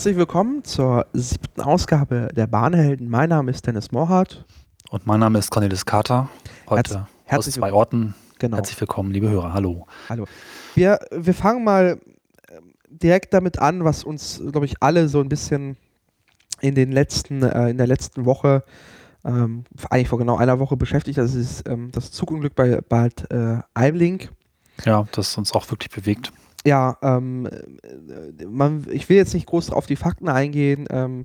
Herzlich willkommen zur siebten Ausgabe der Bahnhelden. Mein Name ist Dennis Morhardt. Und mein Name ist Cornelis Kater. Heute Herz, aus zwei Orten. Genau. Herzlich willkommen, liebe Hörer. Hallo. Hallo. Wir, wir fangen mal ähm, direkt damit an, was uns, glaube ich, alle so ein bisschen in den letzten, äh, in der letzten Woche, ähm, eigentlich vor genau einer Woche beschäftigt. Das ist ähm, das Zugunglück bei Bad äh, Eimling. Ja, das uns auch wirklich bewegt. Ja, ähm, äh, man, ich will jetzt nicht groß auf die Fakten eingehen. Ähm,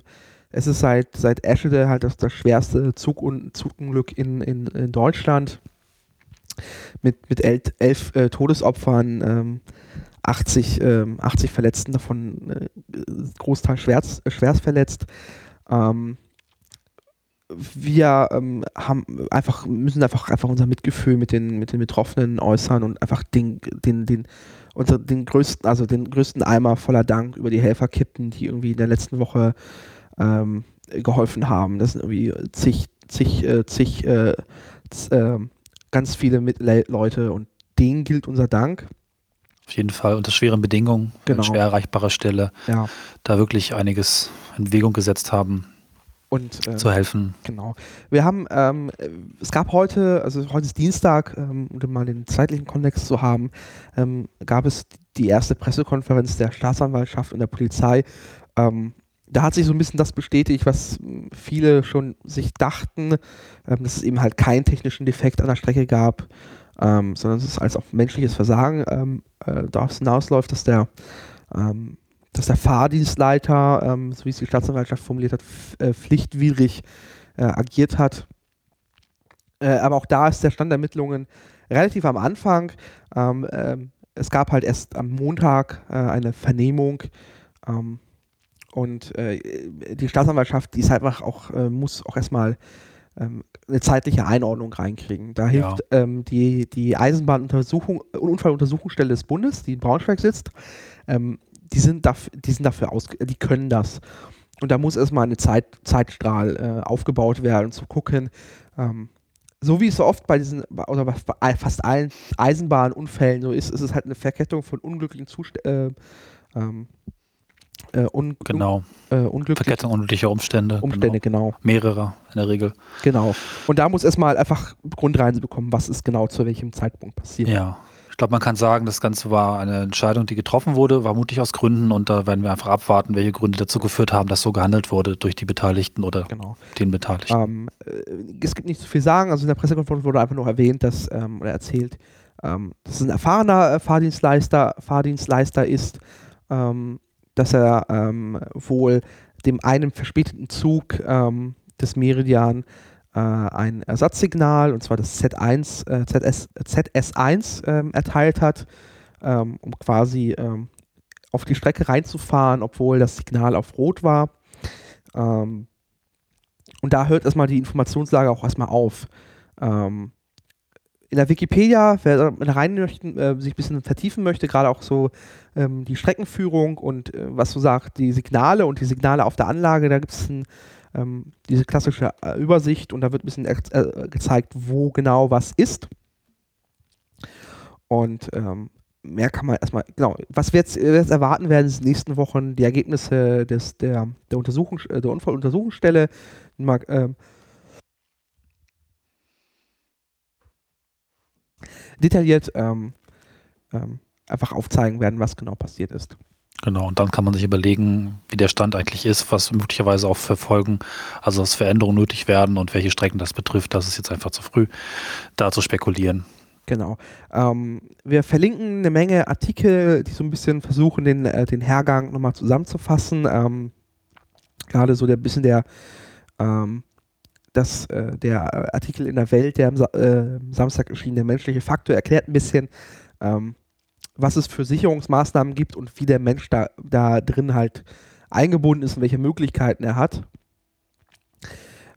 es ist seit, seit Eschede halt das, das schwerste Zug Zugunglück in, in, in Deutschland. Mit, mit elf, elf äh, Todesopfern, ähm, 80, ähm, 80 Verletzten, davon äh, Großteil schwerst, schwerst verletzt. Ähm, wir ähm, haben einfach, müssen einfach, einfach unser Mitgefühl mit den, mit den Betroffenen äußern und einfach den, den, den, unser, den größten, also den größten Eimer voller Dank über die Helfer kippen, die irgendwie in der letzten Woche ähm, geholfen haben. Das sind irgendwie zig, zig, äh, zig, äh, äh, ganz viele mit Leute und denen gilt unser Dank. Auf jeden Fall unter schweren Bedingungen, genau. an schwer erreichbarer Stelle, ja. da wirklich einiges in Bewegung gesetzt haben. Und, äh, zu helfen. Genau. Wir haben, ähm, es gab heute, also heute ist Dienstag, ähm, um mal den zeitlichen Kontext zu haben, ähm, gab es die erste Pressekonferenz der Staatsanwaltschaft und der Polizei, ähm, da hat sich so ein bisschen das bestätigt, was viele schon sich dachten, ähm, dass es eben halt keinen technischen Defekt an der Strecke gab, ähm, sondern dass es als auch menschliches Versagen ähm, äh, daraus hinausläuft, dass der, ähm, dass der Fahrdienstleiter, ähm, so wie es die Staatsanwaltschaft formuliert hat, äh, pflichtwidrig äh, agiert hat. Äh, aber auch da ist der Stand der Ermittlungen relativ am Anfang. Ähm, es gab halt erst am Montag äh, eine Vernehmung. Ähm, und äh, die Staatsanwaltschaft, die ist halt einfach auch, äh, muss auch erstmal ähm, eine zeitliche Einordnung reinkriegen. Da hilft ja. ähm, die, die Eisenbahnuntersuchung, Unfalluntersuchungsstelle des Bundes, die in Braunschweig sitzt, ähm, die sind dafür, die sind dafür aus, die können das. Und da muss erstmal eine Zeit, Zeitstrahl äh, aufgebaut werden, um zu gucken, ähm, so wie es so oft bei diesen, oder bei fast allen Eisenbahnunfällen so ist, ist es halt eine Verkettung von unglücklichen Zuständen. Äh, ähm, äh, un genau. Äh, unglückliche Verkettung unglücklicher Umstände. Umstände, genau. genau. Mehrere in der Regel. Genau. Und da muss erstmal einfach Grundreise bekommen, was ist genau zu welchem Zeitpunkt passiert. Ja. Ich glaube, man kann sagen, das Ganze war eine Entscheidung, die getroffen wurde, war mutig aus Gründen und da werden wir einfach abwarten, welche Gründe dazu geführt haben, dass so gehandelt wurde durch die Beteiligten oder genau. den Beteiligten. Ähm, äh, es gibt nicht zu viel sagen, also in der Pressekonferenz wurde einfach nur erwähnt, dass, ähm, oder erzählt, ähm, dass es ein erfahrener äh, Fahrdienstleister, Fahrdienstleister ist, ähm, dass er ähm, wohl dem einen verspäteten Zug ähm, des Meridian ein Ersatzsignal, und zwar das Z1, äh, ZS, ZS1 ähm, erteilt hat, ähm, um quasi ähm, auf die Strecke reinzufahren, obwohl das Signal auf Rot war. Ähm, und da hört erstmal die Informationslage auch erstmal auf. Ähm, in der Wikipedia, wer rein möchte, äh, sich ein bisschen vertiefen möchte, gerade auch so ähm, die Streckenführung und äh, was du sagst, die Signale und die Signale auf der Anlage, da gibt es ähm, diese klassische äh, Übersicht und da wird ein bisschen äh, gezeigt, wo genau was ist. Und ähm, mehr kann man erstmal, genau, was wir jetzt, jetzt, erwarten werden, sind in den nächsten Wochen die Ergebnisse des, der, der, Untersuchung, der Unfalluntersuchungsstelle. Mal, ähm, detailliert ähm, ähm, einfach aufzeigen werden, was genau passiert ist. Genau, und dann kann man sich überlegen, wie der Stand eigentlich ist, was möglicherweise auch verfolgen, also dass Veränderungen nötig werden und welche Strecken das betrifft. Das ist jetzt einfach zu früh, da zu spekulieren. Genau. Ähm, wir verlinken eine Menge Artikel, die so ein bisschen versuchen, den, äh, den Hergang nochmal zusammenzufassen. Ähm, Gerade so der bisschen der ähm, dass äh, der Artikel in der Welt, der am äh, Samstag erschien, der menschliche Faktor, erklärt ein bisschen, ähm, was es für Sicherungsmaßnahmen gibt und wie der Mensch da, da drin halt eingebunden ist und welche Möglichkeiten er hat.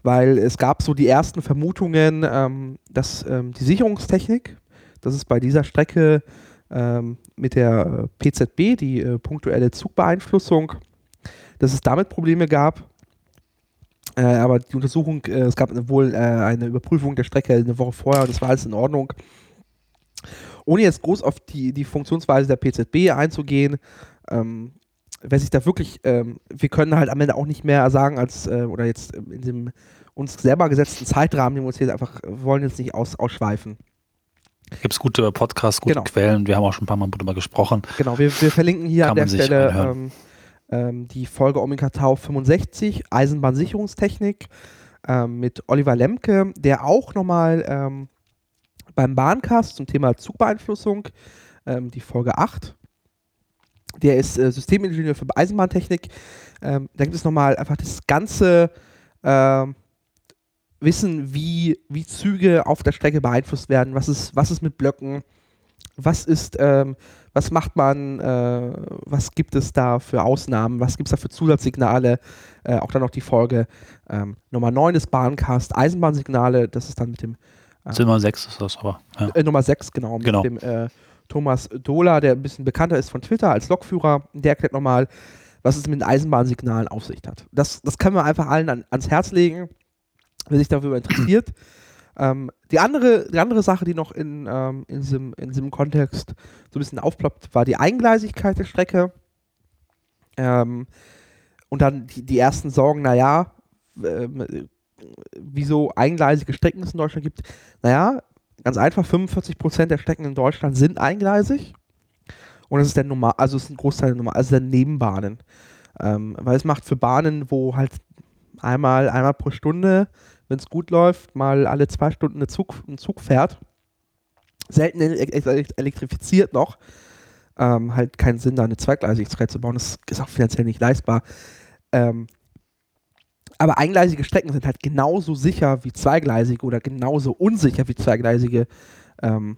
Weil es gab so die ersten Vermutungen, ähm, dass ähm, die Sicherungstechnik, das ist bei dieser Strecke ähm, mit der PZB, die äh, punktuelle Zugbeeinflussung, dass es damit Probleme gab äh, aber die Untersuchung, äh, es gab wohl äh, eine Überprüfung der Strecke eine Woche vorher, das war alles in Ordnung. Ohne jetzt groß auf die, die Funktionsweise der PZB einzugehen, ähm, wer sich da wirklich, ähm, wir können halt am Ende auch nicht mehr sagen als, äh, oder jetzt in dem uns selber gesetzten Zeitrahmen, den wir uns hier einfach, wollen jetzt nicht aus, ausschweifen. Gibt es gute Podcasts, gute Genau. Quellen, wir haben auch schon ein paar Mal darüber gesprochen. Genau, wir, wir verlinken hier Kann an der Stelle ähm, ähm, die Folge Omega Tau 65, Eisenbahnsicherungstechnik, ähm, mit Oliver Lemke, der auch nochmal ähm, beim Bahncast zum Thema Zugbeeinflussung, ähm, die Folge 8, der ist äh, Systemingenieur für Eisenbahntechnik. Ähm, da gibt es nochmal einfach das ganze ähm, Wissen, wie, wie Züge auf der Strecke beeinflusst werden, was ist, was ist mit Blöcken, was ist, ähm, was macht man, äh, was gibt es da für Ausnahmen, was gibt es da für Zusatzsignale, äh, auch dann noch die Folge ähm, Nummer 9 des Bahncast, Eisenbahnsignale, das ist dann mit dem Ja. Zimmer 6 ist das aber. Ja. äh, Nummer 6, genau, mit Genau. dem äh, Thomas Dohler, der ein bisschen bekannter ist von Twitter als Lokführer, der erklärt nochmal, was es mit den Eisenbahnsignalen auf sich hat. Das, das können wir einfach allen an, ans Herz legen, wer sich darüber interessiert. ähm, die, andere, die andere Sache, die noch in, ähm, in, diesem, in diesem Kontext so ein bisschen aufploppt, war die Eingleisigkeit der Strecke. Ähm, und dann die, die ersten Sorgen, naja, ähm, wieso eingleisige Strecken es in Deutschland gibt. Naja, ganz einfach, 45% der Strecken in Deutschland sind eingleisig. Und das ist der Normal, also es ist ein Großteil der Normal, also der Nebenbahnen. Ähm, weil es macht für Bahnen, wo halt einmal, einmal pro Stunde, wenn es gut läuft, mal alle zwei Stunden ein Zug, ein Zug fährt, selten ele- ele- elektrifiziert noch, ähm, halt keinen Sinn, da eine Zweigleisigkeit zu bauen. Das ist auch finanziell nicht leistbar. Ähm, aber eingleisige Strecken sind halt genauso sicher wie zweigleisige oder genauso unsicher wie zweigleisige ähm,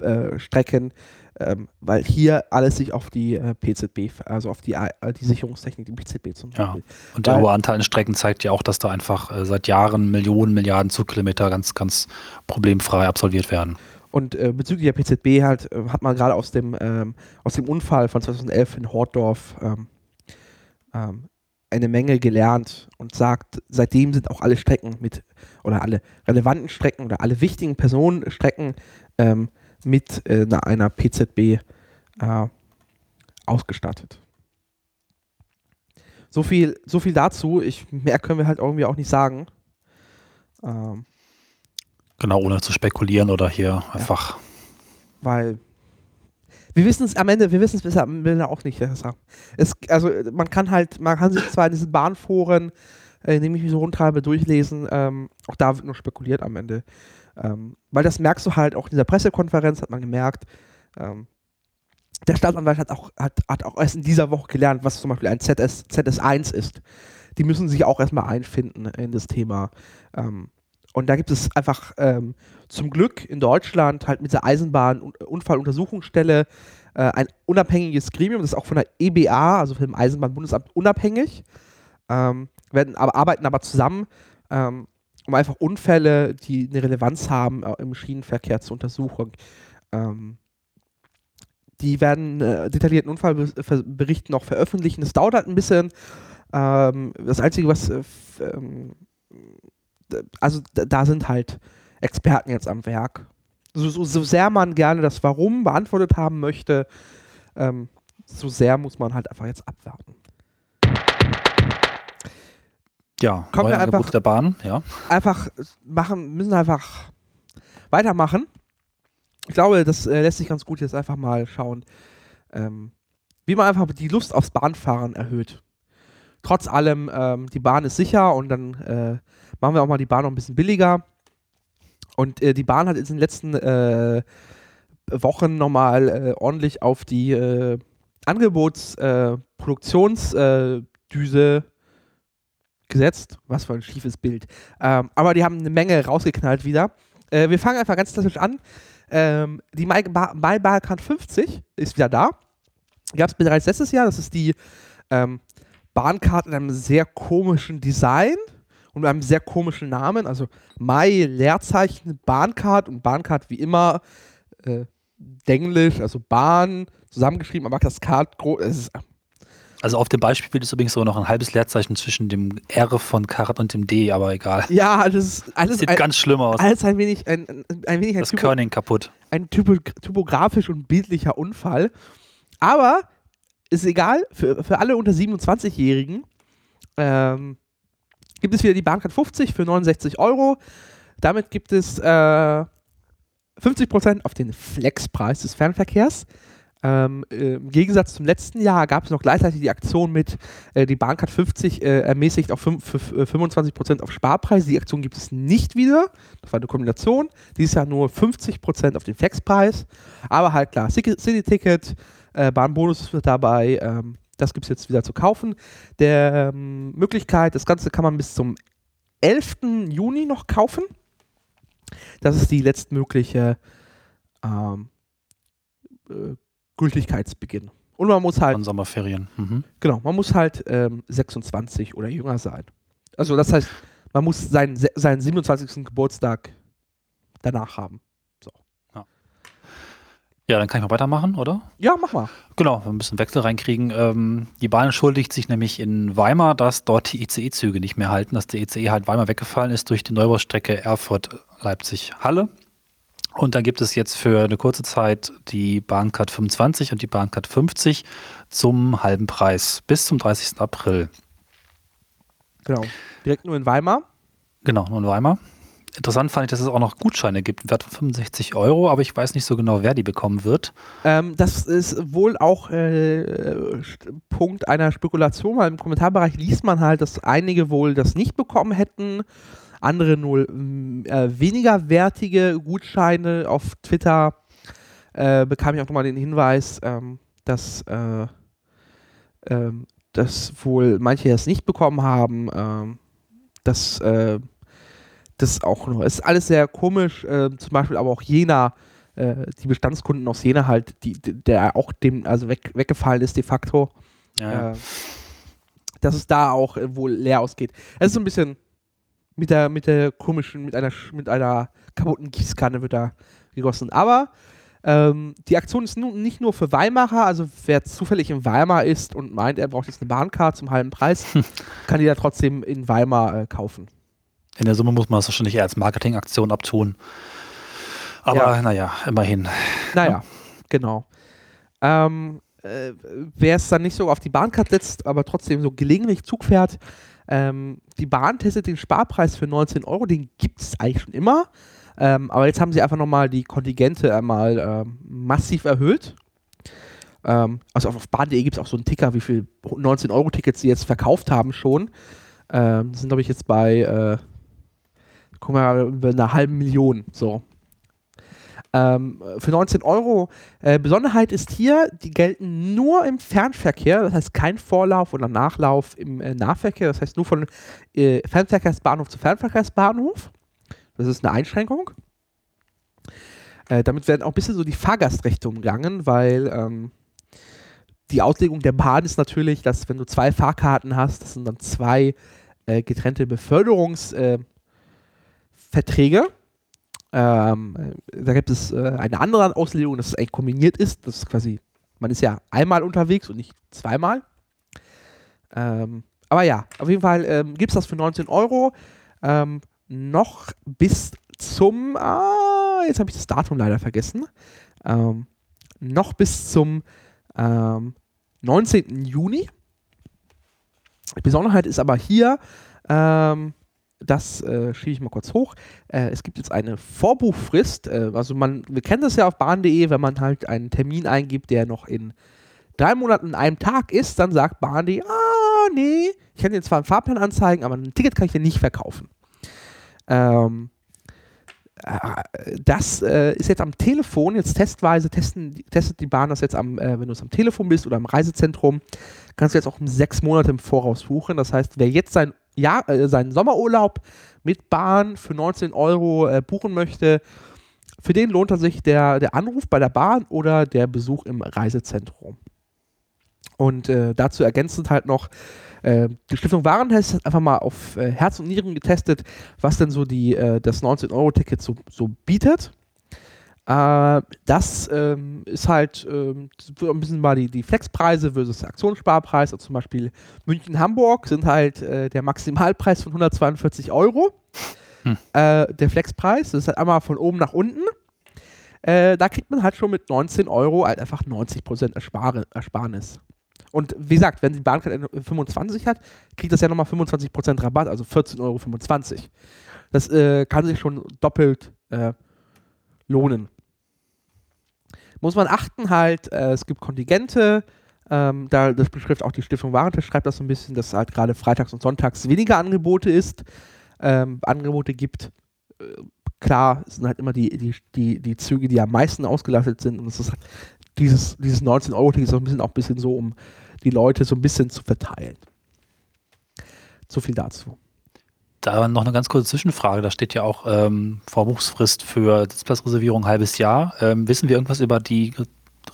äh, Strecken, ähm, weil hier alles sich auf die äh, PZB, also auf die, äh, die Sicherungstechnik, die PZB zum Ja. Beispiel. Und der Weil- hohe Anteil an Strecken zeigt ja auch, dass da einfach äh, seit Jahren Millionen, Milliarden Zugkilometer ganz, ganz problemfrei absolviert werden. Und äh, bezüglich der PZB halt, äh, hat man gerade aus dem, ähm, aus dem Unfall von 2011 in Hortdorf ähm, ähm, eine Menge gelernt und sagt, seitdem sind auch alle Strecken mit, oder alle relevanten Strecken oder alle wichtigen Personenstrecken ähm, mit äh, einer, PZB äh, ausgestattet. So viel, so viel dazu. Ich, mehr können wir halt irgendwie auch nicht sagen. Ähm, Genau, ohne zu spekulieren oder hier einfach. weil wir wissen es am Ende, wir wissen es bisher am Ende auch nicht besser. Es, also man kann halt, man kann sich zwar in diesen Bahnforen, äh, indem ich mich so rumtreibe, durchlesen, ähm, auch da wird nur spekuliert am Ende. Ähm, weil das merkst du halt auch in dieser Pressekonferenz, hat man gemerkt, ähm, der Staatsanwalt hat auch, hat, hat auch erst in dieser Woche gelernt, was zum Beispiel ein ZS, ZS1 ist. Die müssen sich auch erstmal einfinden in das Thema. Ähm, und da gibt es einfach ähm, zum Glück in Deutschland halt mit der Eisenbahn-Unfalluntersuchungsstelle äh, ein unabhängiges Gremium, das ist auch von der EBA, also vom Eisenbahnbundesamt, unabhängig, ähm, werden aber, arbeiten aber zusammen, ähm, um einfach Unfälle, die eine Relevanz haben äh, im Schienenverkehr zu untersuchen. Ähm, die werden äh, detaillierten Unfallbericht noch veröffentlichen. Das dauert halt ein bisschen. Ähm, das Einzige, was äh, ähm, also da sind halt Experten jetzt am Werk. So, so, so sehr man gerne das Warum beantwortet haben möchte, ähm, so sehr muss man halt einfach jetzt abwarten. Ja, Kommen wir einfach- der Bahn, ja. Einfach machen, müssen einfach weitermachen. Ich glaube, das äh, lässt sich ganz gut jetzt einfach mal schauen, ähm, wie man einfach die Lust aufs Bahnfahren erhöht. Trotz allem, ähm, die Bahn ist sicher und dann äh, machen wir auch mal die Bahn noch ein bisschen billiger. Und äh, die Bahn hat in den letzten äh, Wochen nochmal äh, ordentlich auf die äh, Angebots-Produktionsdüse Düse gesetzt. Was für ein schiefes Bild. Ähm, aber die haben eine Menge rausgeknallt wieder. Äh, wir fangen einfach ganz klassisch an. Ähm, die Balkan 50 ist wieder da. Gab es bereits letztes Jahr. Das ist die ähm, Bahncard in einem sehr komischen Design und mit einem sehr komischen Namen. Also My Leerzeichen Bahncard und Bahncard wie immer äh, Denglisch, also Bahn zusammengeschrieben, aber das Card groß. Ist Also auf dem Beispielbild ist übrigens sogar noch ein halbes Leerzeichen zwischen dem R von Karat und dem D, aber egal. ja, alles, alles, Sieht ein, ganz schlimm aus. alles ein wenig ein, ein, ein wenig ein Das Typo, Körning kaputt. ein typo, typografisch und bildlicher Unfall. Aber ist egal, für, für alle unter 27-Jährigen ähm, gibt es wieder die Bahncard 50 für 69 Euro. Damit gibt es äh, 50% auf den Flexpreis des Fernverkehrs. Ähm, äh, Im Gegensatz zum letzten Jahr gab es noch gleichzeitig die Aktion mit, äh, die Bahncard 50 äh, ermäßigt auf 5, für, für 25% auf Sparpreis. Die Aktion gibt es nicht wieder. Das war eine Kombination. Dieses Jahr nur 50% auf den Flexpreis. Aber halt klar, City-Ticket, äh, Bahnbonus wird dabei. Ähm, das gibt es jetzt wieder zu kaufen. Der ähm, Möglichkeit, das Ganze kann man bis zum 11. Juni noch kaufen. Das ist die letztmögliche ähm, äh, Gültigkeitsbeginn. Und man muss halt. Von Sommerferien. Mhm. Genau, man muss halt ähm, 26 oder jünger sein. Also das heißt, man muss seinen, seinen 27. Geburtstag danach haben. Ja, dann kann ich mal weitermachen, oder? Ja, mach mal. Genau, wir müssen Wechsel reinkriegen. Ähm, die Bahn entschuldigt sich nämlich in Weimar, dass dort die ICE-Züge nicht mehr halten, dass der ICE halt Weimar weggefallen ist durch die Neubaustrecke Erfurt-Leipzig-Halle. Und dann gibt es jetzt für eine kurze Zeit die Bahncard 25 und die Bahncard 50 zum halben Preis bis zum 30. April. Genau. Direkt nur in Weimar. Genau, nur in Weimar. Interessant fand ich, dass es auch noch Gutscheine gibt, wert von 65 Euro, aber ich weiß nicht so genau, wer die bekommen wird. Ähm, das ist wohl auch äh, Punkt einer Spekulation, weil im Kommentarbereich liest man halt, dass einige wohl das nicht bekommen hätten andere nur mm, äh, weniger wertige Gutscheine. Auf Twitter äh, bekam ich auch nochmal den Hinweis, ähm, dass, äh, ähm, dass wohl manche das nicht bekommen haben. Ähm, dass äh, das auch noch ist alles sehr komisch. Äh, zum Beispiel aber auch Jena äh, die Bestandskunden aus Jena halt, die, der auch dem, also weg, weggefallen ist de facto. Ja. Äh, dass es da auch äh, wohl leer ausgeht. Es ist so ein bisschen mit der, mit der komischen, mit einer, mit einer kaputten Gießkanne wird da gegossen. Aber ähm, die Aktion ist nun nicht nur für Weimarer, also wer zufällig in Weimar ist und meint, er braucht jetzt eine Bahncard zum halben Preis, kann die da trotzdem in Weimar äh, kaufen. In der Summe muss man das wahrscheinlich eher als Marketingaktion abtun. Aber ja. naja, immerhin. Naja, ja. genau. Ähm, äh, wer es dann nicht so auf die Bahncard setzt, aber trotzdem so gelegentlich Zug fährt, ähm, die Bahn testet den Sparpreis für 19 Euro, den gibt es eigentlich schon immer. Ähm, aber jetzt haben sie einfach nochmal die Kontingente einmal ähm, massiv erhöht. Ähm, also auf, auf Bahn.de gibt es auch so einen Ticker, wie viel 19-Euro-Tickets sie jetzt verkauft haben schon. Ähm, sind, glaube ich, jetzt bei, äh, guck mal, über einer halben Million. So. Ähm, für 19 Euro. Äh, Besonderheit ist hier, die gelten nur im Fernverkehr, das heißt kein Vorlauf oder Nachlauf im äh, Nahverkehr, das heißt nur von äh, Fernverkehrsbahnhof zu Fernverkehrsbahnhof. Das ist eine Einschränkung. Äh, damit werden auch ein bisschen so die Fahrgastrechte umgangen, weil ähm, die Auslegung der Bahn ist natürlich, dass wenn du zwei Fahrkarten hast, das sind dann zwei äh, getrennte Beförderungsverträge ähm, da gibt es äh, eine andere Auslegung, dass es eigentlich kombiniert ist. Das ist quasi, man ist ja einmal unterwegs und nicht zweimal. Ähm, aber ja, auf jeden Fall ähm, gibt es das für 19 Euro. Ähm, noch bis zum, ah, jetzt habe ich das Datum leider vergessen. Ähm, noch bis zum 19. Ähm, Juni. Die Besonderheit ist aber hier, ähm, das äh, schiebe ich mal kurz hoch. Äh, es gibt jetzt eine Vorbuchfrist. Äh, also man, wir kennen das ja auf bahn.de, wenn man halt einen Termin eingibt, der noch in drei Monaten einem Tag ist, dann sagt bahn.de, ah, nee, ich kann dir zwar einen Fahrplan anzeigen, aber ein Ticket kann ich dir nicht verkaufen. Ähm, äh, das äh, ist jetzt am Telefon, jetzt testweise testen, testet die Bahn das jetzt am, äh, wenn du es am Telefon bist oder am Reisezentrum, kannst du jetzt auch um sechs Monate im Voraus buchen. Das heißt, wer jetzt sein Jahr, äh, seinen Sommerurlaub mit Bahn für 19 Euro äh, buchen möchte, für den lohnt er sich der, der Anruf bei der Bahn oder der Besuch im Reisezentrum. Und äh, dazu ergänzend halt noch, äh, die Stiftung Warentest hat einfach mal auf äh, Herz und Nieren getestet, was denn so die, äh, das 19-Euro-Ticket so, so bietet. Äh, das ähm, ist halt ähm, ein bisschen mal die, die Flexpreise versus der Aktionssparpreis. Also zum Beispiel München-Hamburg sind halt äh, der Maximalpreis von 142 Euro. Hm. Äh, der Flexpreis, das ist halt einmal von oben nach unten. Äh, da kriegt man halt schon mit 19 Euro halt einfach 90% Erspar Ersparnis. Und wie gesagt, wenn die Bahncard 25 hat, kriegt das ja nochmal 25% Rabatt, also 14,25 Euro. Das äh, kann sich schon doppelt äh, lohnen. Muss man achten halt, äh, es gibt Kontingente, ähm, da, das betrifft auch die Stiftung Warentest, schreibt das so ein bisschen, dass halt gerade freitags und sonntags weniger Angebote ist, ähm, Angebote gibt. Äh, klar, es sind halt immer die, die, die, die Züge, die am meisten ausgelastet sind und es ist halt dieses, dieses 19-Euro-Ticket ist auch ein bisschen auch ein bisschen so, um die Leute so ein bisschen zu verteilen. So viel dazu. Da noch eine ganz kurze Zwischenfrage. Da steht ja auch ähm, Vorbuchsfrist für Sitzplatzreservierung halbes Jahr. Ähm, wissen wir irgendwas über die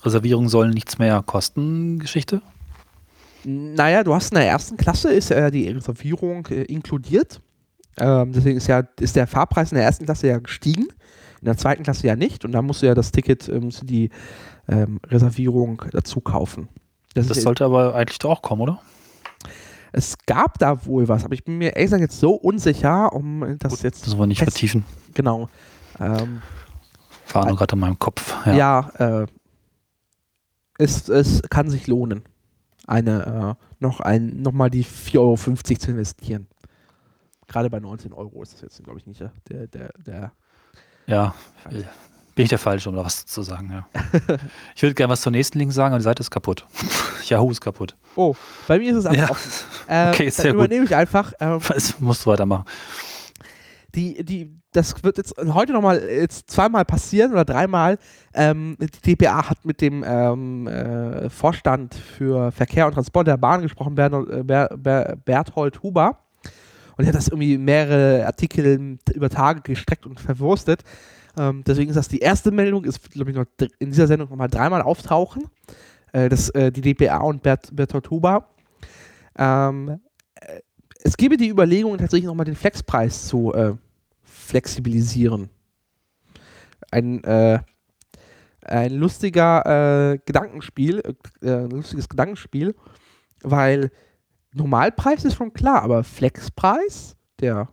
Reservierung sollen nichts mehr kosten Geschichte? Naja, du hast in der ersten Klasse ist ja die Reservierung äh, inkludiert. Ähm, deswegen ist ja ist der Fahrpreis in der ersten Klasse ja gestiegen, in der zweiten Klasse ja nicht. Und da musst du ja das Ticket, äh, die ähm, Reservierung dazu kaufen. Das, das sollte aber eigentlich doch auch kommen, oder? Es gab da wohl was, aber ich bin mir ehrlich gesagt jetzt so unsicher, um das Gut, jetzt. Das wollen wir nicht fest, vertiefen. Genau. Ähm, War nur gerade in meinem Kopf. Ja, ja äh, es, es kann sich lohnen, eine, äh, noch, ein, noch mal die 4,50 Euro zu investieren. Gerade bei 19 Euro ist das jetzt, glaube ich, nicht der, der, der ja, bin ich der Falsche, um da was zu sagen, ja. ich würde gerne was zur nächsten Link sagen, aber die Seite ist kaputt. Yahoo ist kaputt. Oh, bei mir ist es einfach ja. Äh, okay, sehr dann übernehme ich einfach. Ähm, was musst du weitermachen? Die, die, das wird jetzt heute nochmal jetzt zweimal passieren oder dreimal. Ähm, die DPA hat mit dem ähm, äh, Vorstand für Verkehr und Transport der Bahn gesprochen, Bernhold, äh, Ber, Ber, Berthold Huber. Und er hat das irgendwie mehrere Artikel über Tage gestreckt und verwurstet. Ähm, deswegen ist das die erste Meldung, ist, glaube ich, noch in dieser Sendung nochmal dreimal auftauchen. Äh, das, äh, die DPA und Bert, Bertolt Huber. Ähm, äh, es gebe die Überlegung, tatsächlich nochmal den Flexpreis zu äh, flexibilisieren. Ein, äh, ein lustiger äh, Gedankenspiel, ein lustiges Gedankenspiel, weil Normalpreis ist schon klar, aber Flexpreis, der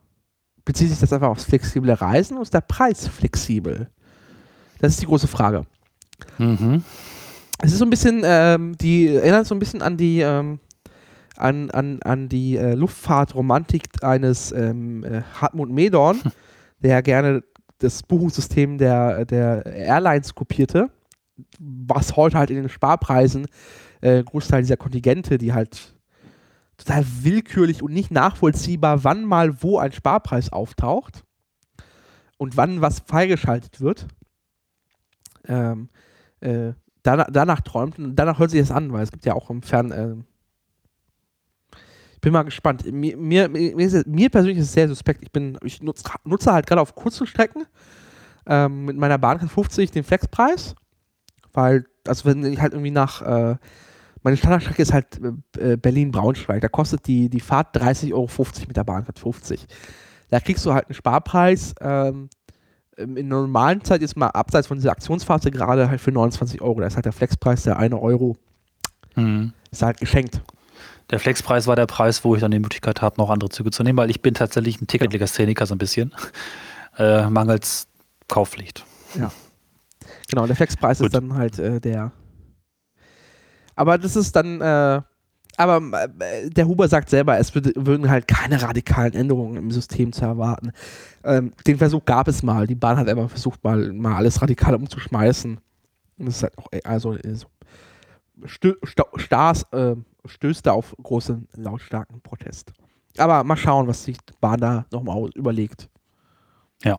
bezieht sich das einfach aufs flexible Reisen oder ist der Preis flexibel? Das ist die große Frage. Mhm. Es ist so ein bisschen, ähm, die erinnert so ein bisschen an die, ähm, an, an, an die äh, Luftfahrtromantik eines ähm, äh, Hartmut Medorn, hm. der gerne das Buchungssystem der, der Airlines kopierte, was heute halt in den Sparpreisen äh, Großteil dieser Kontingente, die halt total willkürlich und nicht nachvollziehbar, wann mal wo ein Sparpreis auftaucht und wann was freigeschaltet wird. Ähm, äh, danach, danach, träumt und danach hört sich das an, weil es gibt ja auch im Fern. Äh, ich bin mal gespannt. Mir, mir, mir, mir, persönlich ist es sehr suspekt. Ich, bin, ich nutze, nutze halt gerade auf kurzen Strecken ähm, mit meiner Bahncard 50 den Flexpreis, weil, also wenn ich halt irgendwie nach äh, meine Standardstrecke ist halt äh, Berlin-Braunschweig. Da kostet die, die Fahrt 30,50 Euro mit der Bahncard 50. Da kriegst du halt einen Sparpreis. Ähm, in normalen Zeit ist mal abseits von dieser Aktionsphase gerade halt für 29 Euro. Da ist halt der Flexpreis der 1 Euro. Mhm. Ist halt geschenkt. Der Flexpreis war der Preis, wo ich dann die Möglichkeit habe, noch andere Züge zu nehmen, weil ich bin tatsächlich ein Ticketlegastheniker so ein bisschen. Äh, mangels Kaufpflicht. Ja. Genau, der Flexpreis Gut. ist dann halt äh, der aber das ist dann, äh, aber äh, der Huber sagt selber, es würd, würden halt keine radikalen Änderungen im System zu erwarten. Ähm, den Versuch gab es mal. Die Bahn hat einfach versucht, mal, mal alles radikal umzuschmeißen. Das ist halt auch, also äh, so stö Stars, äh, stößt da auf großen, lautstarken Protest. Aber mal schauen, was sich Bahn da nochmal überlegt. Ja.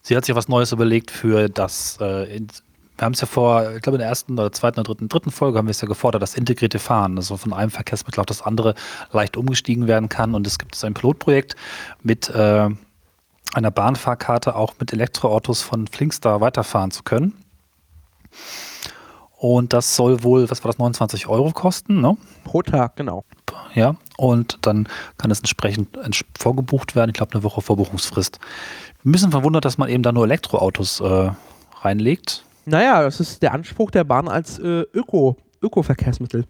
Sie hat sich was Neues überlegt für das äh, wir haben es ja vor, ich glaube in der ersten oder zweiten oder dritten, dritten Folge haben wir es ja gefordert, dass integrierte Fahren, also von einem Verkehrsmittel auf das andere leicht umgestiegen werden kann. Und es gibt ein Pilotprojekt mit äh, einer Bahnfahrkarte auch mit Elektroautos von Flinkstar weiterfahren zu können. Und das soll wohl, was war das, 29 Euro kosten, ne? Pro Tag, genau. Ja, und dann kann es entsprechend vorgebucht werden. Ich glaube, eine Woche Vorbuchungsfrist. Wir müssen verwundert, dass man eben da nur Elektroautos äh, reinlegt. Naja, das ist der Anspruch der Bahn als äh, Öko, Öko-Verkehrsmittel.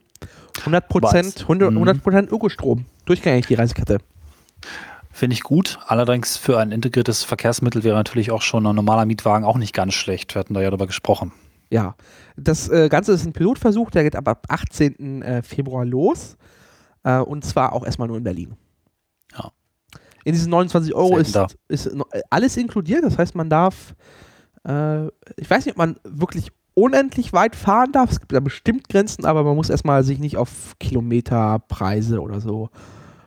100 Prozent, 100, 100 Ökostrom. Durchgängig die Reisekette. Finde ich gut. Allerdings für ein integriertes Verkehrsmittel wäre natürlich auch schon ein normaler Mietwagen auch nicht ganz schlecht. Wir hatten da ja darüber gesprochen. Ja, das äh, Ganze ist ein Pilotversuch, der geht ab 18. Äh, Februar los. Äh, und zwar auch erstmal nur in Berlin. Ja. In diesen 29 Euro ist, ist äh, alles inkludiert. Das heißt, man darf, äh, ich weiß nicht, ob man wirklich unendlich weit fahren darf. Es gibt da bestimmt Grenzen, aber man muss erstmal sich nicht auf Kilometerpreise oder so.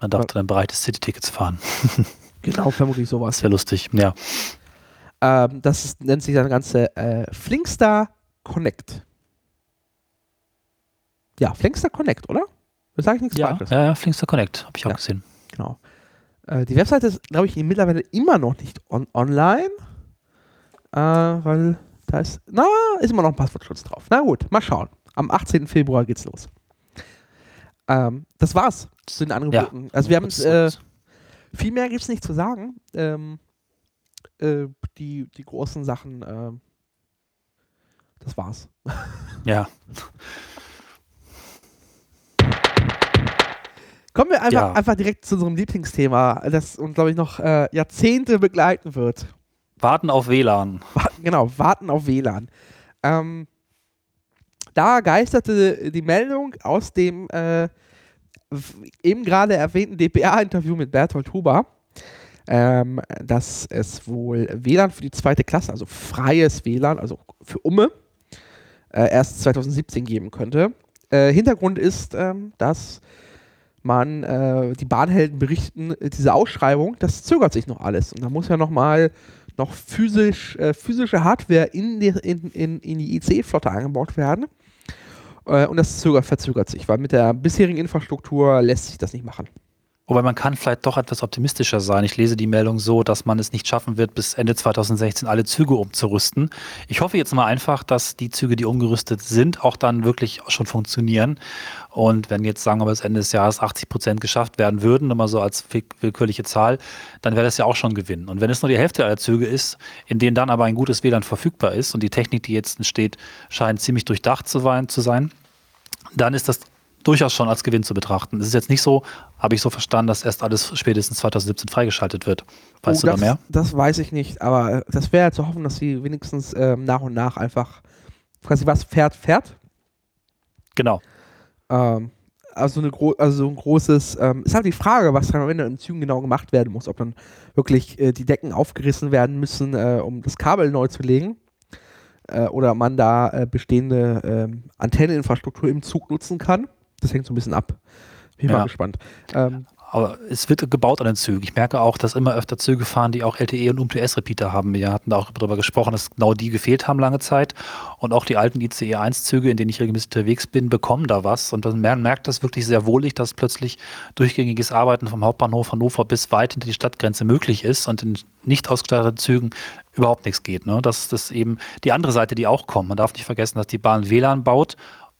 Man darf dann im Bereich des City-Tickets fahren. Genau, vermutlich sowas. Wäre lustig. Ja. Ähm, das ist, nennt sich das Ganze äh, Flinkstar Connect. Ja, Flinkstar Connect, oder? Da sage ich nichts Ja, Falsches. ja, ja, Flinkster Connect, habe ich auch Ja. gesehen. Genau. Äh, die Webseite ist, glaube ich, mittlerweile immer noch nicht on online. Äh, weil da ist, na, ist immer noch ein Passwortschutz drauf. Na gut, mal schauen. Am 18. Februar geht's los. Ähm, das war's zu den Angeboten. also wir haben äh, viel mehr gibt's nicht zu sagen. Ähm, äh, die, die großen Sachen, ähm, das war's. ja, Kommen wir einfach, Ja. einfach direkt zu unserem Lieblingsthema, das uns, glaube ich, noch äh, Jahrzehnte begleiten wird. Warten auf WLAN. Genau, warten auf WLAN. Ähm, da geisterte die Meldung aus dem äh, eben gerade erwähnten DPA-Interview mit Bertolt Huber, ähm, dass es wohl WLAN für die zweite Klasse, also freies WLAN, also für Umme, äh, erst 2017 geben könnte. Äh, Hintergrund ist, ähm, dass man, äh, die Bahnhelden berichten, diese Ausschreibung, das zögert sich noch alles. Und da muss ja noch mal noch physisch, äh, physische Hardware in die, in, in, in die IC-Flotte eingebaut werden. Äh, und das zögert, verzögert sich, weil mit der bisherigen Infrastruktur lässt sich das nicht machen. Wobei man kann vielleicht doch etwas optimistischer sein. Ich lese die Meldung so, dass man es nicht schaffen wird, bis Ende 2016 alle Züge umzurüsten. Ich hoffe jetzt mal einfach, dass die Züge, die umgerüstet sind, auch dann wirklich schon funktionieren. Und wenn jetzt, sagen wir mal, bis Ende des Jahres 80 Prozent geschafft werden würden, immer so als will- willkürliche Zahl, dann wäre das ja auch schon Gewinn. Und wenn es nur die Hälfte aller Züge ist, in denen dann aber ein gutes WLAN verfügbar ist und die Technik, die jetzt entsteht, scheint ziemlich durchdacht zu sein dann ist das durchaus schon als Gewinn zu betrachten. Es ist jetzt nicht so, habe ich so verstanden, dass erst alles spätestens 2017 freigeschaltet wird. Weißt Oh, du das, da mehr? Das weiß ich nicht, aber das wäre zu hoffen, dass sie wenigstens ähm, nach und nach einfach quasi was fährt, fährt. Genau. Ähm, also, eine gro also so ein großes, ähm, ist halt die Frage, was dann am Ende in Zügen genau gemacht werden muss. Ob dann wirklich äh, die Decken aufgerissen werden müssen, äh, um das Kabel neu zu legen. Äh, oder man da äh, bestehende ähm, Antenneninfrastruktur im Zug nutzen kann. Das hängt so ein bisschen ab. Bin Ja. mal gespannt. Ähm, Aber es wird gebaut an den Zügen. Ich merke auch, dass immer öfter Züge fahren, die auch LTE und UMTS-Repeater haben. Wir hatten da auch darüber gesprochen, dass genau die gefehlt haben lange Zeit. Und auch die alten ICE-1-Züge, in denen ich regelmäßig unterwegs bin, bekommen da was. Und man merkt das wirklich sehr wohlig, dass plötzlich durchgängiges Arbeiten vom Hauptbahnhof Hannover bis weit hinter die Stadtgrenze möglich ist und in nicht ausgestatteten Zügen überhaupt nichts geht. Ne? Das ist eben die andere Seite, die auch kommt. Man darf nicht vergessen, dass die Bahn WLAN baut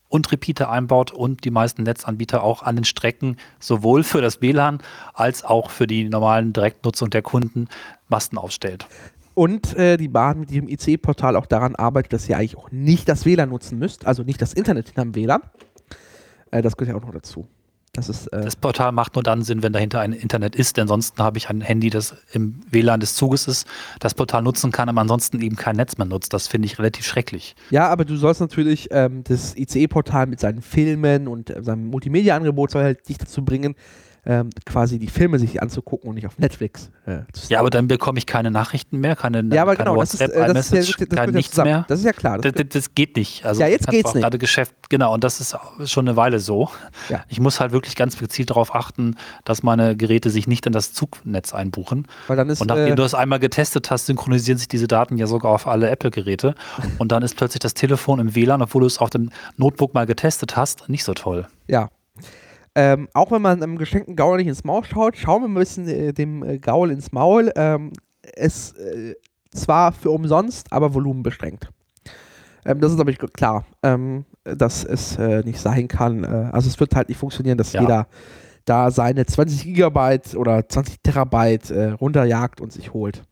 und Repeater einbaut und die meisten Netzanbieter auch an den Strecken sowohl für das WLAN als auch für die normalen Direktnutzung der Kunden Masten aufstellt. Und äh, die Bahn mit ihrem IC-Portal auch daran arbeitet, dass ihr eigentlich auch nicht das WLAN nutzen müsst, also nicht das Internet hinterm WLAN. Äh, das gehört ja auch noch dazu. Das ist, äh, Das Portal macht nur dann Sinn, wenn dahinter ein Internet ist, denn ansonsten habe ich ein Handy, das im WLAN des Zuges ist, das Portal nutzen kann, aber ansonsten eben kein Netz mehr nutzt. Das finde ich relativ schrecklich. ja, aber du sollst natürlich ähm, das ICE-Portal mit seinen Filmen und äh, seinem Multimedia-Angebot soll halt dich dazu bringen, ähm, quasi die Filme sich anzugucken und nicht auf Netflix äh, zu Ja, aber dann bekomme ich keine Nachrichten mehr, keine, ja, aber keine genau, das ist, WhatsApp, äh, das ist ja, das, kein nichts zusammen. mehr. Das ist ja klar. Das Das, geht nicht. Also Ja, jetzt geht's nicht. gerade Geschäft, genau, und das ist schon eine Weile so. Ja. Ich muss halt wirklich ganz gezielt darauf achten, dass meine Geräte sich nicht in das Zugnetz einbuchen. weil dann ist, Und nachdem äh, du es einmal getestet hast, synchronisieren sich diese Daten ja sogar auf alle Apple-Geräte. Und dann ist plötzlich das Telefon im WLAN, obwohl du es auf dem Notebook mal getestet hast, nicht so toll. Ja. Ähm, auch wenn man einem geschenkten Gaul nicht ins Maul schaut, schauen wir ein bisschen äh, dem äh, Gaul ins Maul. Ähm, es äh, zwar für umsonst, aber volumenbeschränkt. Ähm, das ist, glaube ich, klar, ähm, dass es äh, nicht sein kann. Äh, also es wird halt nicht funktionieren, dass Ja. jeder da seine 20 Gigabyte oder 20 Terabyte äh, runterjagt und sich holt.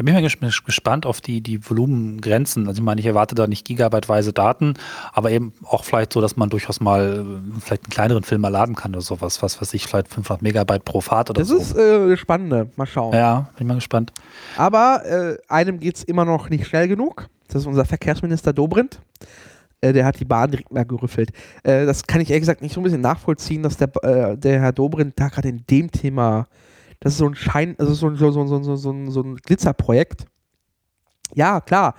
Da bin ich mal gespannt auf die, die Volumengrenzen. Also ich meine, ich erwarte da nicht gigabyteweise Daten, aber eben auch vielleicht so, dass man durchaus mal äh, vielleicht einen kleineren Film mal laden kann oder sowas, was weiß ich, vielleicht 500 Megabyte pro Fahrt oder das so. Das ist äh, spannend, mal schauen. Ja, bin ich mal gespannt. Aber äh, einem geht es immer noch nicht schnell genug. Das ist unser Verkehrsminister Dobrindt. Äh, der hat die Bahn direkt mal gerüffelt. Äh, das kann ich ehrlich gesagt nicht so ein bisschen nachvollziehen, dass der, der Herr Dobrindt da gerade in dem Thema das ist so ein Schein, also so, so, so, so, so, ein, so ein Glitzerprojekt. Ja, klar,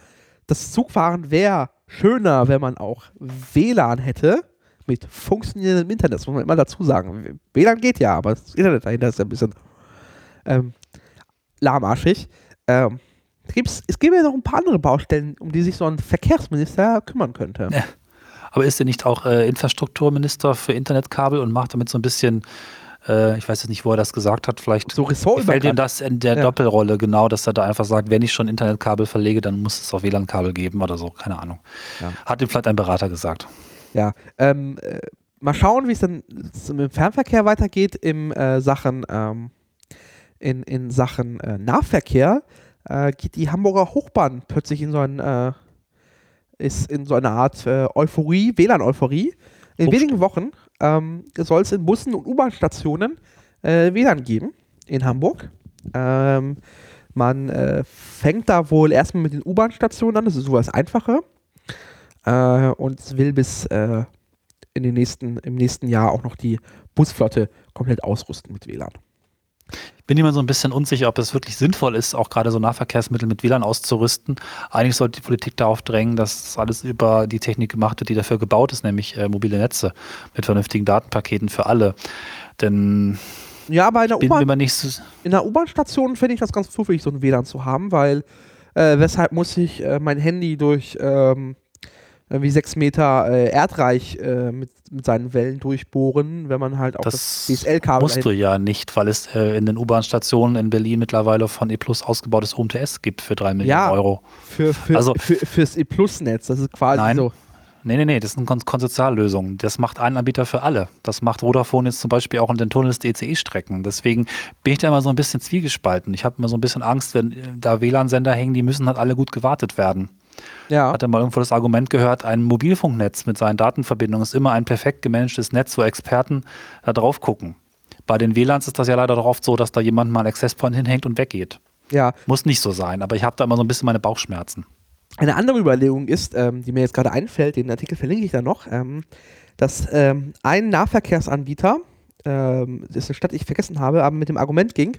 das Zugfahren wäre schöner, wenn man auch WLAN hätte mit funktionierendem Internet. Das muss man immer dazu sagen. WLAN geht ja, aber das Internet dahinter ist ja ein bisschen ähm, lahmarschig. Ähm, gibt's, es gäbe ja noch ein paar andere Baustellen, um die sich so ein Verkehrsminister kümmern könnte. Ja. Aber ist er nicht auch äh, Infrastrukturminister für Internetkabel und macht damit so ein bisschen äh, ich weiß jetzt nicht, wo er das gesagt hat. Vielleicht so gefällt ihm das in der ja. Doppelrolle genau, dass er da einfach sagt, wenn ich schon Internetkabel verlege, dann muss es auch WLAN-Kabel geben oder so. Keine Ahnung. Ja. Hat ihm vielleicht ein Berater gesagt. Ja, ähm, äh, mal schauen, wie es dann im Fernverkehr weitergeht im äh, Sachen ähm, in, in Sachen äh, Nahverkehr. Äh, geht die Hamburger Hochbahn plötzlich in so ein äh, ist in so eine Art Euphorie, WLAN-Euphorie. In wenigen Wochen ähm, soll es in Bussen und U-Bahn-Stationen äh, WLAN geben in Hamburg. Ähm, man äh, fängt da wohl erstmal mit den U-Bahn-Stationen an, das ist sowas Einfache. Äh, und will bis äh, in den nächsten, im nächsten Jahr auch noch die Busflotte komplett ausrüsten mit WLAN. Ich bin immer so ein bisschen unsicher, ob es wirklich sinnvoll ist, auch gerade so Nahverkehrsmittel mit WLAN auszurüsten. Eigentlich sollte die Politik darauf drängen, dass alles über die Technik gemacht wird, die dafür gebaut ist, nämlich äh, mobile Netze mit vernünftigen Datenpaketen für alle. Denn ja, aber in der U-Bahn so in der U-Bahn-Station finde ich das ganz zufällig, so ein WLAN zu haben, weil äh, weshalb muss ich äh, mein Handy durch ähm, wie sechs Meter äh, Erdreich äh, mit, mit seinen Wellen durchbohren, wenn man halt auch das, das DSL-Kabel. Musst du ja nicht, weil es äh, in den U-Bahn-Stationen in Berlin mittlerweile von E Plus ausgebautes UMTS gibt für drei Millionen ja, Euro. Für, für, also, für, fürs E Plus-Netz, das ist quasi nein, so. Nee, nee, nee, das ist eine Konsortiallösung. Das macht ein Anbieter für alle. Das macht Vodafone jetzt zum Beispiel auch in den Tunnels der ECE-Strecken. Deswegen bin ich da immer so ein bisschen zwiegespalten. Ich habe immer so ein bisschen Angst, wenn da WLAN-Sender hängen, die müssen halt alle gut gewartet werden. Ja. Hat er mal irgendwo das Argument gehört, ein Mobilfunknetz mit seinen Datenverbindungen ist immer ein perfekt gemanagtes Netz, wo Experten da drauf gucken. Bei den WLANs ist das ja leider doch oft so, dass da jemand mal einen Access Point hinhängt und weggeht. Ja. Muss nicht so sein, aber ich habe da immer so ein bisschen meine Bauchschmerzen. Eine andere Überlegung ist, ähm, die mir jetzt gerade einfällt, den Artikel verlinke ich da noch, ähm, dass ähm, ein Nahverkehrsanbieter, ähm, dessen Stadt ich vergessen habe, aber mit dem Argument ging,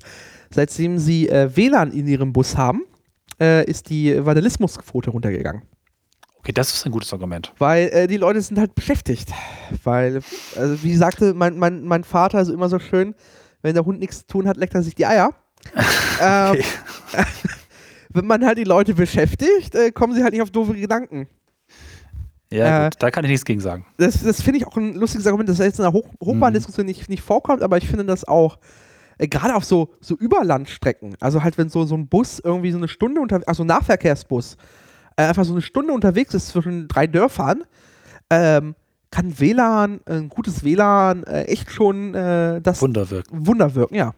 seitdem sie äh, WLAN in ihrem Bus haben, äh, ist die Vandalismusquote runtergegangen. Okay, das ist ein gutes Argument. Weil äh, die Leute sind halt beschäftigt. Weil, also wie sagte mein, mein, mein Vater so immer so schön, wenn der Hund nichts zu tun hat, leckt er sich die Eier. ähm, wenn man halt die Leute beschäftigt, äh, kommen sie halt nicht auf doofe Gedanken. Ja, äh, gut, da kann ich nichts gegen sagen. Das, das finde ich auch ein lustiges Argument, das jetzt in der Hoch Hochbahndiskussion mhm. nicht, nicht vorkommt, aber ich finde das auch äh, gerade auf so, so Überlandstrecken, also halt, wenn so, so ein Bus irgendwie so eine Stunde unterwegs, also Nahverkehrsbus, äh, einfach so eine Stunde unterwegs ist zwischen drei Dörfern, ähm, kann WLAN, ein gutes WLAN, äh, echt schon äh, das Wunder wirken. Wunder wirken, ja.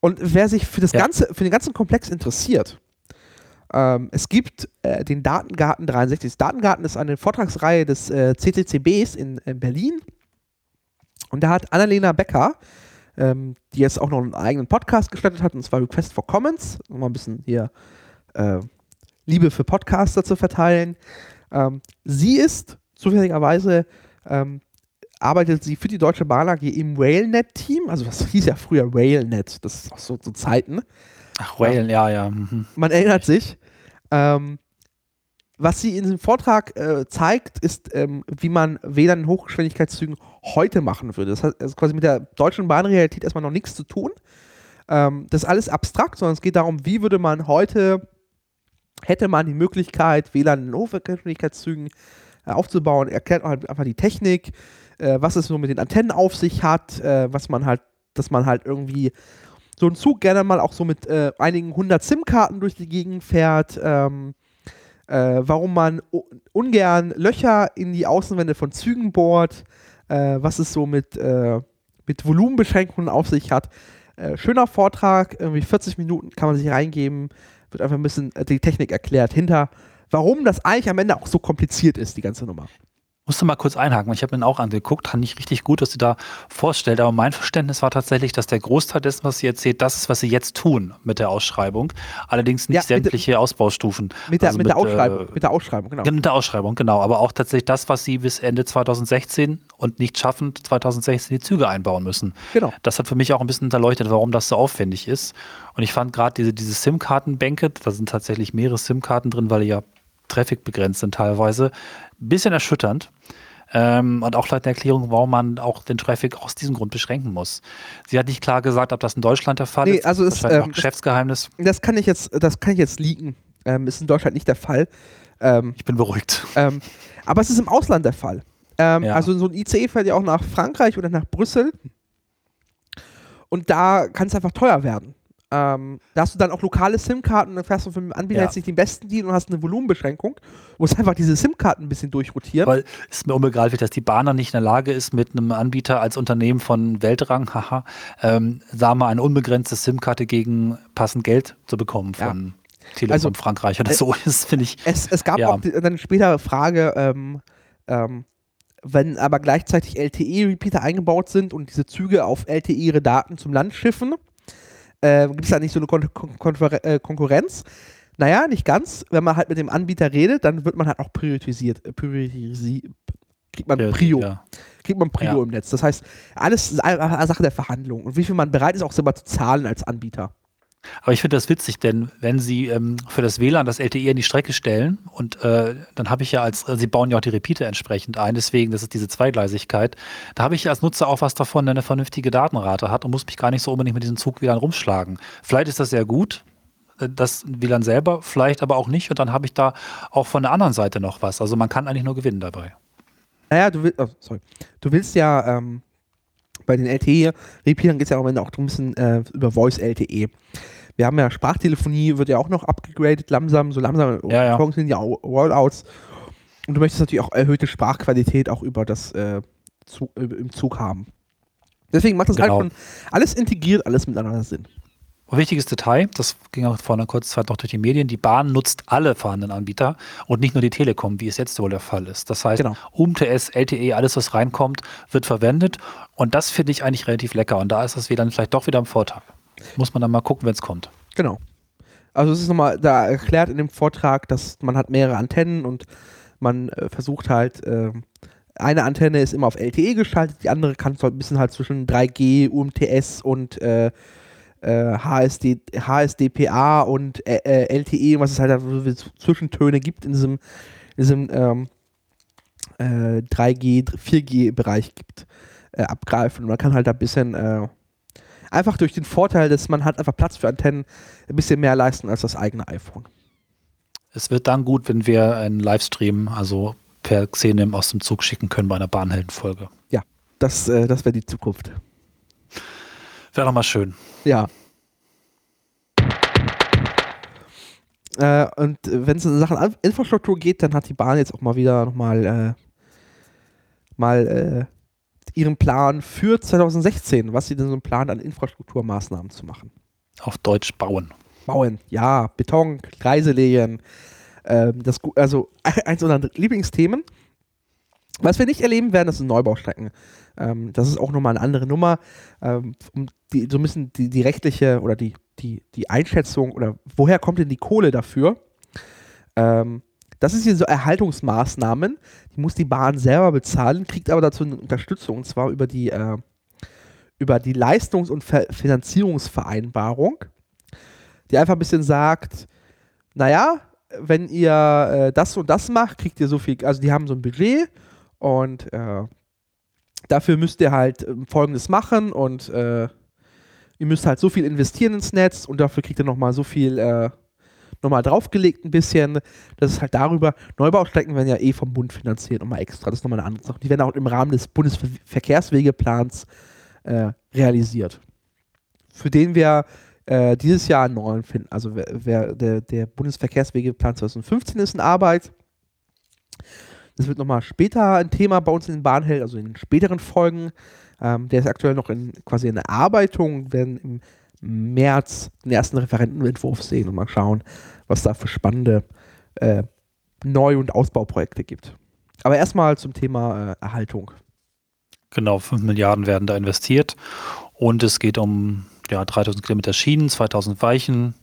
Und wer sich für das ja. ganze, für den ganzen Komplex interessiert, ähm, es gibt äh, den Datengarten 63. Das Datengarten ist eine Vortragsreihe des äh, CCCBs in, in, Berlin. Und da hat Annalena Becker, ähm, die jetzt auch noch einen eigenen Podcast gestartet hat, und zwar Request for Comments, um mal ein bisschen hier äh, Liebe für Podcaster zu verteilen. Ähm, sie ist zufälligerweise, ähm, arbeitet sie für die Deutsche Bahn AG im RailNet-Team, also das hieß ja früher RailNet, das ist auch so zu Zeiten. Ach, Rail, ja, ja. Mhm. Man erinnert sich. Ähm, was sie in diesem Vortrag äh, zeigt, ist, ähm, wie man WLAN in Hochgeschwindigkeitszügen heute machen würde. Das hat also quasi mit der deutschen Bahnrealität erstmal noch nichts zu tun. Ähm, das ist alles abstrakt, sondern es geht darum, wie würde man heute, hätte man die Möglichkeit, WLAN in Hochgeschwindigkeitszügen äh, aufzubauen, erklärt halt einfach die Technik, äh, was es so mit den Antennen auf sich hat, äh, was man halt, dass man halt irgendwie so einen Zug gerne mal auch so mit äh, einigen hundert SIM-Karten durch die Gegend fährt, ähm, äh, warum man ungern Löcher in die Außenwände von Zügen bohrt, äh, was es so mit, äh, mit Volumenbeschränkungen auf sich hat. Äh, schöner Vortrag, irgendwie 40 Minuten kann man sich reingeben, wird einfach ein bisschen äh, die Technik erklärt hinter, warum das eigentlich am Ende auch so kompliziert ist, die ganze Nummer musste mal kurz einhaken, ich habe mir auch angeguckt, fand ich richtig gut, dass sie da vorstellt, aber mein Verständnis war tatsächlich, dass der Großteil dessen, was sie erzählt, das ist, was sie jetzt tun mit der Ausschreibung, allerdings nicht ja, sämtliche der, Ausbaustufen. Mit der, also mit, mit, der Ausschreibung, äh, mit der Ausschreibung, genau. Mit der Ausschreibung, genau, aber auch tatsächlich das, was sie bis Ende 2016 und nicht schaffend 2016 die Züge einbauen müssen. Genau. Das hat für mich auch ein bisschen hinterleuchtet, warum das so aufwendig ist. Und ich fand gerade diese, diese SIM-Karten-Bänke, da sind tatsächlich mehrere SIM-Karten drin, weil die ja Traffic begrenzt sind teilweise, ein bisschen erschütternd. Ähm, und auch vielleicht eine Erklärung, warum man auch den Traffic aus diesem Grund beschränken muss. Sie hat nicht klar gesagt, ob das in Deutschland der Fall nee, ist. Also ist ähm, auch Geschäftsgeheimnis. Das, das, kann ich jetzt, das kann ich jetzt liegen. Ähm, ist in Deutschland nicht der Fall. Ähm, ich bin beruhigt. Ähm, aber es ist im Ausland der Fall. Ähm, ja. Also so ein ICE fährt ja auch nach Frankreich oder nach Brüssel. Und da kann es einfach teuer werden. Ähm, da hast du dann auch lokale SIM-Karten, dann fährst du für den Anbieter ja. jetzt nicht den besten Deal und hast eine Volumenbeschränkung. Du musst einfach diese SIM-Karten ein bisschen durchrotieren. Weil es ist mir unbegreiflich, dass die Bahn dann nicht in der Lage ist, mit einem Anbieter als Unternehmen von Weltrang, haha, ähm, sagen wir, eine unbegrenzte SIM-Karte gegen passend Geld zu bekommen von ja. Telekom also, Frankreich oder äh, so ist, finde ich. Es, es gab ja. auch die, dann später Frage, ähm, ähm, wenn aber gleichzeitig LTE-Repeater eingebaut sind und diese Züge auf LTE ihre Daten zum Land schiffen, äh, gibt es da nicht so eine Kon Kon äh, Konkurrenz? Naja, nicht ganz. Wenn man halt mit dem Anbieter redet, dann wird man halt auch priorisiert. Äh, priorisi kriegt man Prio. Ja. Kriegt man Prio ja. im Netz. Das heißt, alles ist eine Sache der Verhandlung und wie viel man bereit ist, auch selber zu zahlen als Anbieter. Aber ich finde das witzig, denn wenn Sie ähm, für das WLAN das LTE in die Strecke stellen und äh, dann habe ich ja als, also Sie bauen ja auch die Repeater entsprechend ein, deswegen, das ist diese Zweigleisigkeit, da habe ich als Nutzer auch was davon, der eine vernünftige Datenrate hat und muss mich gar nicht so unbedingt mit diesem Zug WLAN rumschlagen. Vielleicht ist das sehr gut, äh, das WLAN selber, vielleicht aber auch nicht und dann habe ich da auch von der anderen Seite noch was. Also man kann eigentlich nur gewinnen dabei. Naja, du willst, oh, sorry. Du willst ja ähm, bei den LTE-Repeatern geht es ja auch Ende auch ein bisschen äh, über Voice LTE. Wir haben ja Sprachtelefonie, wird ja auch noch abgegradet, langsam, so langsam ja, ja. sind ja Rollouts. Und du möchtest natürlich auch erhöhte Sprachqualität auch über das äh, Zug, äh, im Zug haben. Deswegen macht das genau. halt schon alles integriert, alles miteinander Sinn. Wichtiges Detail, das ging auch vor einer kurzen Zeit noch durch die Medien, die Bahn nutzt alle vorhandenen Anbieter und nicht nur die Telekom, wie es jetzt wohl der Fall ist. Das heißt, genau. UMTS, LTE, alles was reinkommt, wird verwendet und das finde ich eigentlich relativ lecker und da ist das wieder vielleicht doch wieder ein Vorteil. Muss man dann mal gucken, wenn es kommt. Genau. Also es ist nochmal da erklärt in dem Vortrag, dass man hat mehrere Antennen und man äh, versucht halt, äh, eine Antenne ist immer auf LTE geschaltet, die andere kann so ein bisschen halt zwischen 3G, UMTS und äh, HSD, äh, HSDPA und äh, äh LTE, was es halt für Zwischentöne gibt in diesem, in diesem ähm, 3G, 4G-Bereich gibt, abgreifen. Und man kann halt ein bisschen Einfach durch den Vorteil, dass man hat einfach Platz für Antennen ein bisschen mehr leisten als das eigene iPhone. Es wird dann gut, wenn wir einen Livestream, also per Xenem aus dem Zug schicken können bei einer Bahnheldenfolge. Ja, das, äh, das wäre die Zukunft. Wäre doch mal schön. Ja. Äh, und wenn es in Sachen Infrastruktur geht, dann hat die Bahn jetzt auch mal wieder nochmal äh, mal äh, ihren Plan für 2016, was sie denn so planen, an Infrastrukturmaßnahmen zu machen. Auf Deutsch bauen. Bauen, ja, Beton, Kreiselegen. Ähm, das, also eins unserer Lieblingsthemen. Was wir nicht erleben werden, das sind Neubaustrecken. Ähm, das ist auch nochmal eine andere Nummer. Ähm, um die, so ein bisschen die, die rechtliche oder die, die, die Einschätzung oder woher kommt denn die Kohle dafür? Ähm, das ist hier so Erhaltungsmaßnahmen, die muss die Bahn selber bezahlen, kriegt aber dazu eine Unterstützung, und zwar über die, äh, über die Leistungs- und Ver Finanzierungsvereinbarung, die einfach ein bisschen sagt, naja, wenn ihr äh, das und das macht, kriegt ihr so viel, also die haben so ein Budget und äh, dafür müsst ihr halt äh, folgendes machen und äh, ihr müsst halt so viel investieren ins Netz und dafür kriegt ihr nochmal so viel äh, nochmal draufgelegt ein bisschen. Das ist halt darüber, Neubaustrecken werden ja eh vom Bund finanziert, nochmal extra. Das ist nochmal eine andere Sache. Die werden auch im Rahmen des Bundesverkehrswegeplans äh, realisiert. Für den wir äh, dieses Jahr einen neuen finden. Also wer, wer, der, der Bundesverkehrswegeplan 2015 ist in Arbeit. Das wird nochmal später ein Thema bei uns in den Bahnhälten, also in den späteren Folgen. Ähm, der ist aktuell noch in quasi in der Arbeitung, werden im März den ersten Referentenentwurf sehen und mal schauen, was da für spannende äh, Neu- und Ausbauprojekte gibt. Aber erstmal zum Thema äh, Erhaltung. Genau, 5 Milliarden werden da investiert und es geht um ja, 3000 Kilometer Schienen, 2000 Weichen,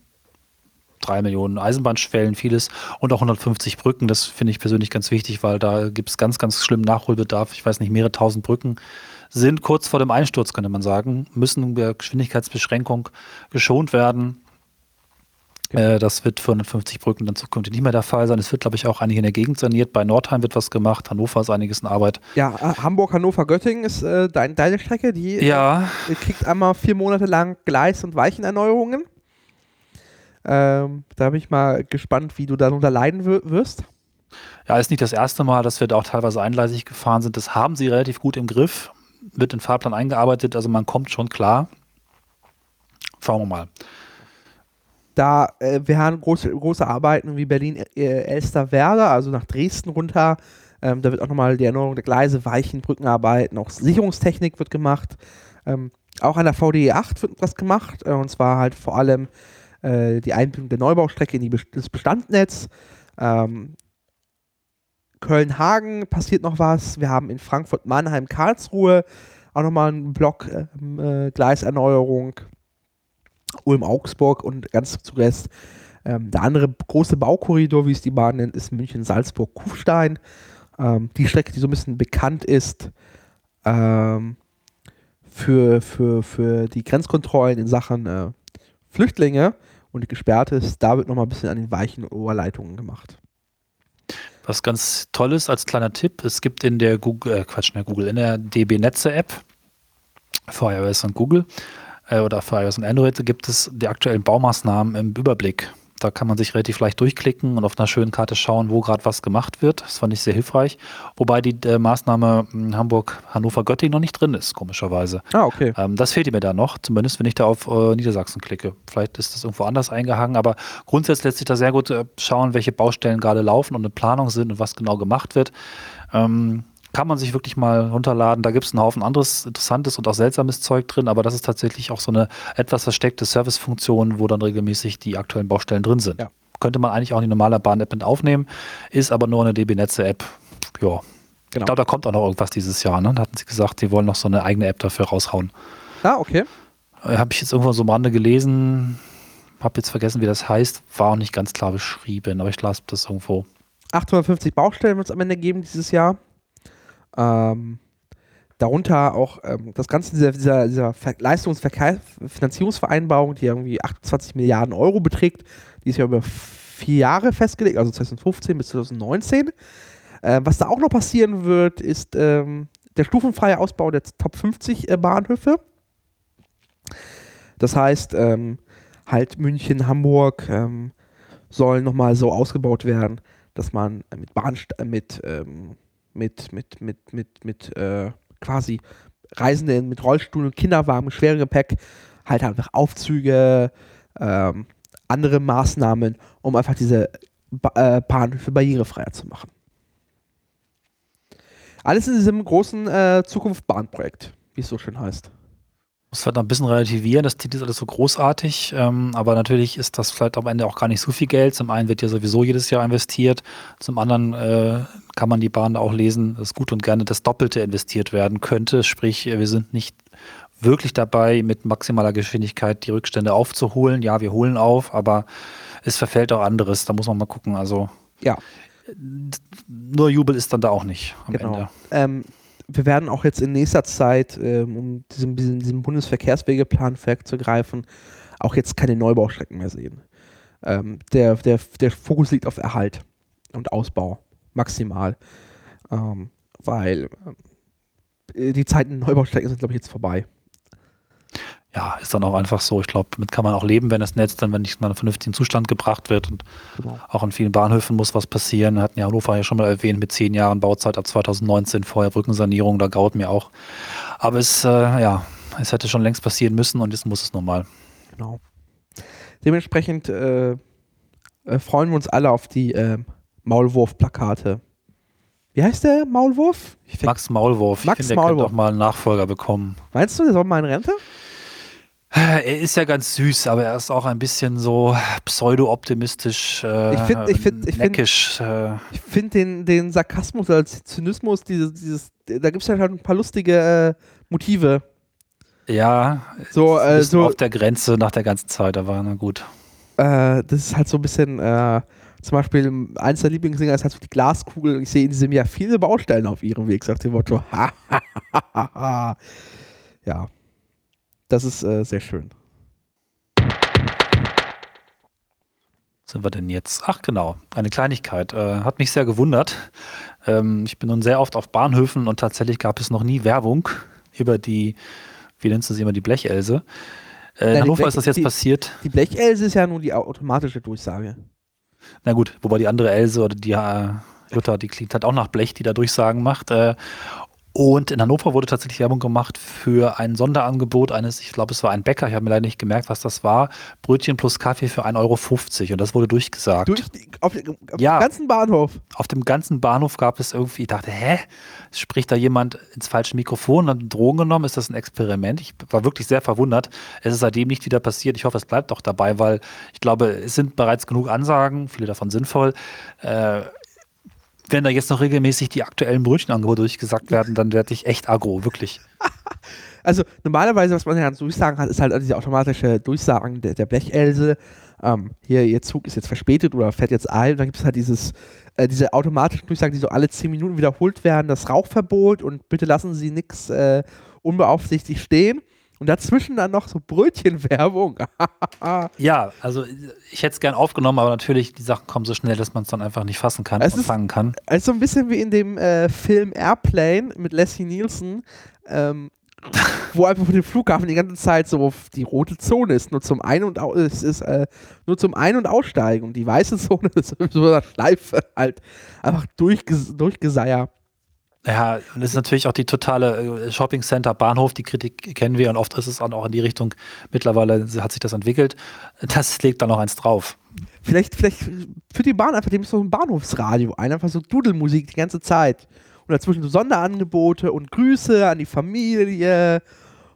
3 Millionen Eisenbahnschwellen, vieles und auch 150 Brücken. Das finde ich persönlich ganz wichtig, weil da gibt es ganz, ganz schlimmen Nachholbedarf. Ich weiß nicht, mehrere tausend Brücken sind kurz vor dem Einsturz, könnte man sagen, müssen bei Geschwindigkeitsbeschränkung geschont werden. Äh, das wird für 150 Brücken dann zukünftig nicht mehr der Fall sein. Es wird, glaube ich, auch einige in der Gegend saniert. Bei Nordheim wird was gemacht. Hannover ist einiges in Arbeit. Ja, äh, Hamburg, Hannover, Göttingen ist äh, dein, deine Strecke. Die ja. äh, kriegt einmal vier Monate lang Gleis- und Weichenerneuerungen. Ähm, da bin ich mal gespannt, wie du darunter leiden wirst. Ja, ist nicht das erste Mal, dass wir da auch teilweise eingleisig gefahren sind. Das haben sie relativ gut im Griff. Wird in Fahrplan eingearbeitet, also man kommt schon klar. Schauen wir mal da äh, wir haben große, große Arbeiten wie Berlin äh, also nach Dresden runter. Ähm, da wird auch nochmal die Erneuerung der Gleise, Weichen, Brückenarbeiten, auch Sicherungstechnik wird gemacht. Ähm, auch an der VDE 8 wird was gemacht, äh, und zwar halt vor allem äh, die Einbindung der Neubaustrecke in Be das Bestandnetz. Ähm, Köln-Hagen passiert noch was. Wir haben in Frankfurt, Mannheim, Karlsruhe auch nochmal einen Block ähm, äh, Gleiserneuerung. Ulm-Augsburg und ganz zuletzt ähm, der andere große Baukorridor, wie es die Bahn nennt, ist München-Salzburg-Kufstein. Ähm, die Strecke, die so ein bisschen bekannt ist ähm, für, für, für die Grenzkontrollen in Sachen äh, Flüchtlinge und die gesperrt ist, da wird nochmal ein bisschen an den weichen Oberleitungen gemacht. Was ganz toll ist als kleiner Tipp, es gibt in der Google, äh, Quatsch, in der Google, in der DB Netze App für iOS und Google äh, oder für iOS und Android gibt es die aktuellen Baumaßnahmen im Überblick. Da kann man sich relativ leicht durchklicken und auf einer schönen Karte schauen, wo gerade was gemacht wird. Das fand ich sehr hilfreich. Wobei die äh, Maßnahme hm, Hamburg, Hannover, Göttingen noch nicht drin ist, komischerweise. Ah, okay. Ähm, das fehlt mir da noch, zumindest wenn ich da auf äh, Niedersachsen klicke. Vielleicht ist das irgendwo anders eingehangen, aber grundsätzlich lässt sich da sehr gut äh, schauen, welche Baustellen gerade laufen und in Planung sind und was genau gemacht wird. Ähm, kann man sich wirklich mal runterladen. Da gibt es einen Haufen anderes interessantes und auch seltsames Zeug drin, aber das ist tatsächlich auch so eine etwas versteckte Servicefunktion, wo dann regelmäßig die aktuellen Baustellen drin sind. Ja. Könnte man eigentlich auch in die normale Bahn-App mit aufnehmen, ist aber nur eine DB-Netze-App. Ja. Genau. Ich glaube, da kommt auch noch irgendwas dieses Jahr. Ne? Da hatten sie gesagt, sie wollen noch so eine eigene App dafür raushauen. Ah, okay. Äh, Habe ich jetzt irgendwo so am Rande gelesen. Habe jetzt vergessen, wie das heißt. War auch nicht ganz klar beschrieben, aber ich las das irgendwo. 850 Baustellen wird es am Ende geben dieses Jahr. Ähm, darunter auch ähm, das Ganze dieser, dieser, dieser Leistungsfinanzierungsvereinbarung, die irgendwie 28 Milliarden Euro beträgt, die ist ja über vier Jahre festgelegt, also 2015 bis 2019. Äh, was da auch noch passieren wird, ist ähm, der stufenfreie Ausbau der Top 50 äh, Bahnhöfe. Das heißt, ähm, halt München, Hamburg ähm, sollen nochmal so ausgebaut werden, dass man mit Bahnst mit ähm, mit, mit, mit, mit, mit äh, quasi Reisenden mit Rollstuhl und Kinderwagen, schwerem Gepäck, halt einfach Aufzüge, ähm, andere Maßnahmen, um einfach diese ba äh, Bahnhöfe barrierefreier zu machen. Alles in diesem großen äh, Zukunft-Bahnprojekt, wie es so schön heißt muss halt noch ein bisschen relativieren. Das Titel ist alles so großartig, ähm, aber natürlich ist das vielleicht am Ende auch gar nicht so viel Geld. Zum einen wird ja sowieso jedes Jahr investiert, zum anderen äh, kann man die Bahn auch lesen, dass gut und gerne das Doppelte investiert werden könnte. Sprich, wir sind nicht wirklich dabei, mit maximaler Geschwindigkeit die Rückstände aufzuholen. Ja, wir holen auf, aber es verfällt auch anderes. Da muss man mal gucken. Also ja. Nur Jubel ist dann da auch nicht am genau. Ende. Ähm, wir werden auch jetzt in nächster Zeit, ähm, um diesen, diesen, diesen Bundesverkehrswegeplan vorwegzugreifen, auch jetzt keine Neubaustrecken mehr sehen. Ähm, der, der, der Fokus liegt auf Erhalt und Ausbau, maximal. Ähm, weil äh, die Zeiten Neubaustrecken sind, glaube ich, jetzt vorbei ja, ist dann auch einfach so. Ich glaube, damit kann man auch leben, wenn das Netz dann, wenn nicht in einen vernünftigen Zustand gebracht wird. Und genau. auch in vielen Bahnhöfen muss was passieren. Hatten ja Hannover ja schon mal erwähnt, mit zehn Jahren Bauzeit ab 2019, vorher Brückensanierung, da graut mir auch. Aber es, äh, ja, es hätte schon längst passieren müssen und jetzt muss es nun mal. Genau. Dementsprechend äh, äh freuen wir uns alle auf die äh, Maulwurf-Plakate Wie heißt der Maulwurf? Max Maulwurf. Max ich finde, Maulwurf. der könnte doch mal einen Nachfolger bekommen. Meinst du, der soll mal in Rente? Er ist ja ganz süß, aber er ist auch ein bisschen so pseudo-optimistisch, äh, Ich find- ich find- ich find- neckisch. äh, Ich finde den, den Sarkasmus oder Zynismus, dieses, dieses, da gibt es ja halt ein paar lustige äh, Motive. ja, So, äh, so auf der Grenze nach der ganzen Zeit, aber na gut. äh, das ist halt so ein bisschen, äh, zum Beispiel, eins der Lieblingsdinger ist halt so die Glaskugel. Ich sehe in diesem Jahr viele Baustellen auf ihrem Weg, sagt dem Motto. Ha, ha, ha, ha, ha. ja, das ist äh, sehr schön. Sind wir denn jetzt? Ach genau, eine Kleinigkeit. Äh, hat mich sehr gewundert. Ähm, ich bin nun sehr oft auf Bahnhöfen und tatsächlich gab es noch nie Werbung über die, wie nennst du sie immer, die Blechelse. Äh, Ja, in Hannover Blech- ist das jetzt die- passiert. Die Blechelse ist ja nur die automatische Durchsage. Na gut, wobei die andere Else oder die äh, Jutta, die klingt halt auch nach Blech, die da Durchsagen macht. Äh, und in Hannover wurde tatsächlich Werbung gemacht für ein Sonderangebot eines, ich glaube, es war ein Bäcker, ich habe mir leider nicht gemerkt, was das war. Brötchen plus Kaffee für 1,50 Euro und das wurde durchgesagt. Durch auf, den- auf Ja. dem ganzen Bahnhof. Auf dem ganzen Bahnhof gab es irgendwie, ich dachte, hä? Spricht da jemand ins falsche Mikrofon und hat Drogen genommen? Ist das ein Experiment? Ich war wirklich sehr verwundert. Es ist seitdem nicht wieder passiert. Ich hoffe, es bleibt auch dabei, weil ich glaube, es sind bereits genug Ansagen, viele davon sinnvoll. Äh, wenn da jetzt noch regelmäßig die aktuellen Brötchenangebote durchgesagt werden, dann werde ich echt aggro, wirklich. Also normalerweise, was man ja an Durchsagen hat, ist halt diese automatische Durchsagen der, der Blechelse. Ähm, hier, ihr Zug ist jetzt verspätet oder fährt jetzt ein. Und dann gibt es halt dieses, äh, diese automatischen Durchsagen, die so alle 10 Minuten wiederholt werden, das Rauchverbot und bitte lassen Sie nichts äh, unbeaufsichtigt stehen. Und dazwischen dann noch so Brötchenwerbung. Ja, also ich hätte es gern aufgenommen, aber natürlich, die Sachen kommen so schnell, dass man es dann einfach nicht fassen kann Es und ist- fangen kann. Also so ein bisschen wie in dem äh, Film Airplane mit Leslie Nielsen, ähm, wo einfach von dem Flughafen die ganze Zeit so die rote Zone ist, nur zum Ein- und Au ist äh, nur zum Ein- und Aussteigen und die weiße Zone ist so eine Schleife halt einfach durchges durchgeseier. Ja, und das ist natürlich auch die totale äh, Shopping Center Bahnhof, die Kritik kennen wir und oft ist es dann auch in die Richtung, mittlerweile hat sich das entwickelt. Das legt dann noch eins drauf. Vielleicht, vielleicht für die Bahn einfach dem so ein Bahnhofsradio ein, einfach so Dudelmusik die ganze Zeit. Und dazwischen so Sonderangebote und Grüße an die Familie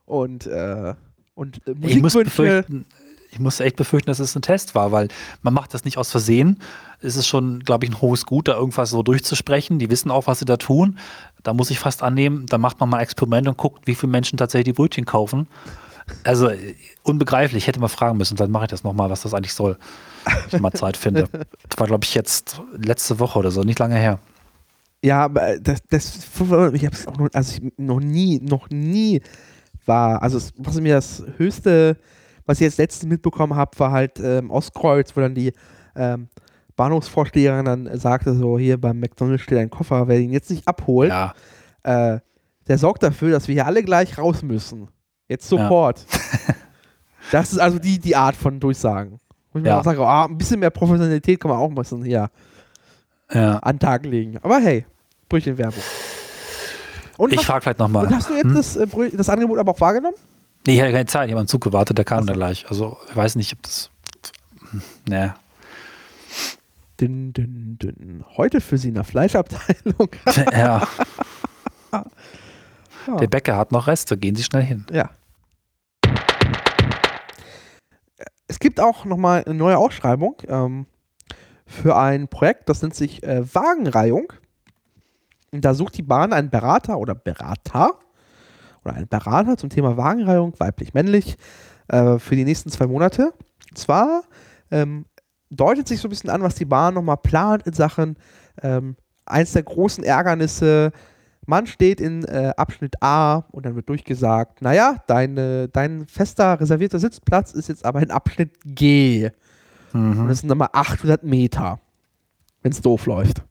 und, äh, und äh, Ich muss, Musikwünsche. befürchten, ich muss echt befürchten, dass es ein Test war, weil man macht das nicht aus Versehen. Es ist schon, glaube ich, ein hohes Gut, da irgendwas so durchzusprechen. Die wissen auch, was sie da tun. Da muss ich fast annehmen, da macht man mal Experiment und guckt, wie viele Menschen tatsächlich die Brötchen kaufen. Also unbegreiflich, ich hätte mal fragen müssen, dann mache ich das nochmal, was das eigentlich soll, wenn ich mal Zeit finde. Das war, glaube ich, jetzt letzte Woche oder so, nicht lange her. Ja, aber äh, das, das ich habe es noch, also noch nie, noch nie war, also was mir das höchste, was ich jetzt letztens mitbekommen habe, war halt ähm, Ostkreuz, wo dann die ähm, Bahnhofsvorsteherin dann sagte so, hier beim McDonalds steht ein Koffer, wer ihn jetzt nicht abholt, Ja, äh, der sorgt dafür, dass wir hier alle gleich raus müssen. Jetzt Ja. sofort. das ist also die, die Art von Durchsagen. Wo ich mir Ja. auch sage, ah, ein bisschen mehr Professionalität kann man auch müssen hier ja. an den Tag legen. Aber hey, Brötchenwerbung. Und, Ich frage vielleicht nochmal. hast du jetzt Hm? das, äh, das Angebot aber auch wahrgenommen? Nee, ich hatte keine Zeit, ich habe am Zug gewartet, der kam Ach so. dann gleich. Also, ich weiß nicht, ob das. hm, Naja. Dün, dün, dün. Heute für Sie in der Fleischabteilung. ja, Ja. der Bäcker hat noch Reste, gehen Sie schnell hin. ja. Es gibt auch nochmal eine neue Ausschreibung ähm, für ein Projekt, das nennt sich äh, Wagenreihung. Und da sucht die Bahn einen Berater oder Berater oder einen Berater zum Thema Wagenreihung, weiblich-männlich, äh, für die nächsten zwei Monate. Und zwar ähm, deutet sich so ein bisschen an, was die Bahn nochmal plant in Sachen ähm, eins der großen Ärgernisse. Man steht in äh, Abschnitt A und dann wird durchgesagt, naja, deine, dein fester reservierter Sitzplatz ist jetzt aber in Abschnitt G. Und Mhm. das sind nochmal 800 Meter, wenn es doof läuft.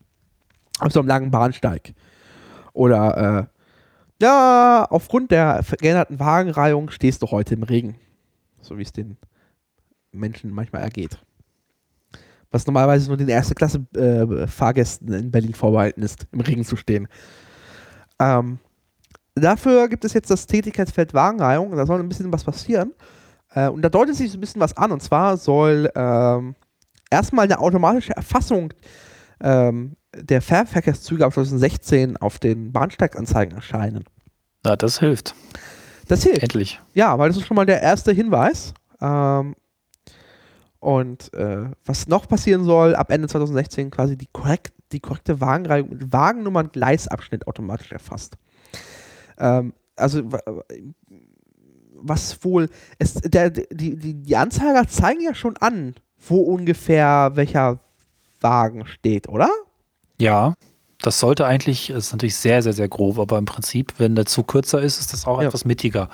Auf so einem langen Bahnsteig. Oder, äh, ja, aufgrund der veränderten Wagenreihung stehst du heute im Regen. So wie es den Menschen manchmal ergeht. Was normalerweise nur den erste Klasse äh, Fahrgästen in Berlin vorbehalten ist, im Regen zu stehen. Ähm, dafür gibt es jetzt das Tätigkeitsfeld Wagenreihung da soll ein bisschen was passieren. Äh, und da deutet sich so ein bisschen was an. Und zwar soll ähm, erstmal eine automatische Erfassung ähm, der Fernverkehrszüge ab 2016 auf den Bahnsteiganzeigen erscheinen. Na, das hilft. Das hilft. Endlich. Ja, weil das ist schon mal der erste Hinweis. Ähm, und äh, was noch passieren soll, ab Ende 2016 quasi die, korrekt, die korrekte Wagenreihung mit Wagennummer und Gleisabschnitt automatisch erfasst. Ähm, also was wohl, es, der, die, die, die Anzeiger zeigen ja schon an, wo ungefähr welcher Wagen steht, oder? Ja, das sollte eigentlich, ist natürlich sehr, sehr, sehr grob, aber im Prinzip, wenn der Zug kürzer ist, ist das auch ja. etwas mittiger.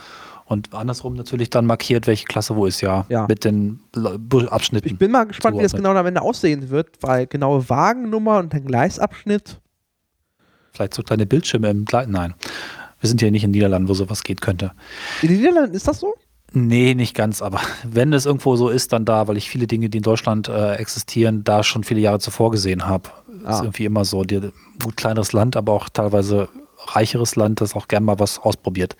Und andersrum natürlich dann markiert, welche Klasse wo ist, ja. ja. Mit den Abschnitten. Ich bin mal gespannt, wie das genau am Ende aussehen wird, weil genaue Wagennummer und der Gleisabschnitt. Vielleicht so kleine Bildschirme im Gleis. Nein. Wir sind ja nicht in Niederlanden, wo sowas geht könnte. In den Niederlanden ist das so? Nee, nicht ganz, aber wenn es irgendwo so ist, dann da, weil ich viele Dinge, die in Deutschland äh, existieren, da schon viele Jahre zuvor gesehen habe. Ah. Ist irgendwie immer so, die, gut kleineres Land, aber auch teilweise reicheres Land, das auch gerne mal was ausprobiert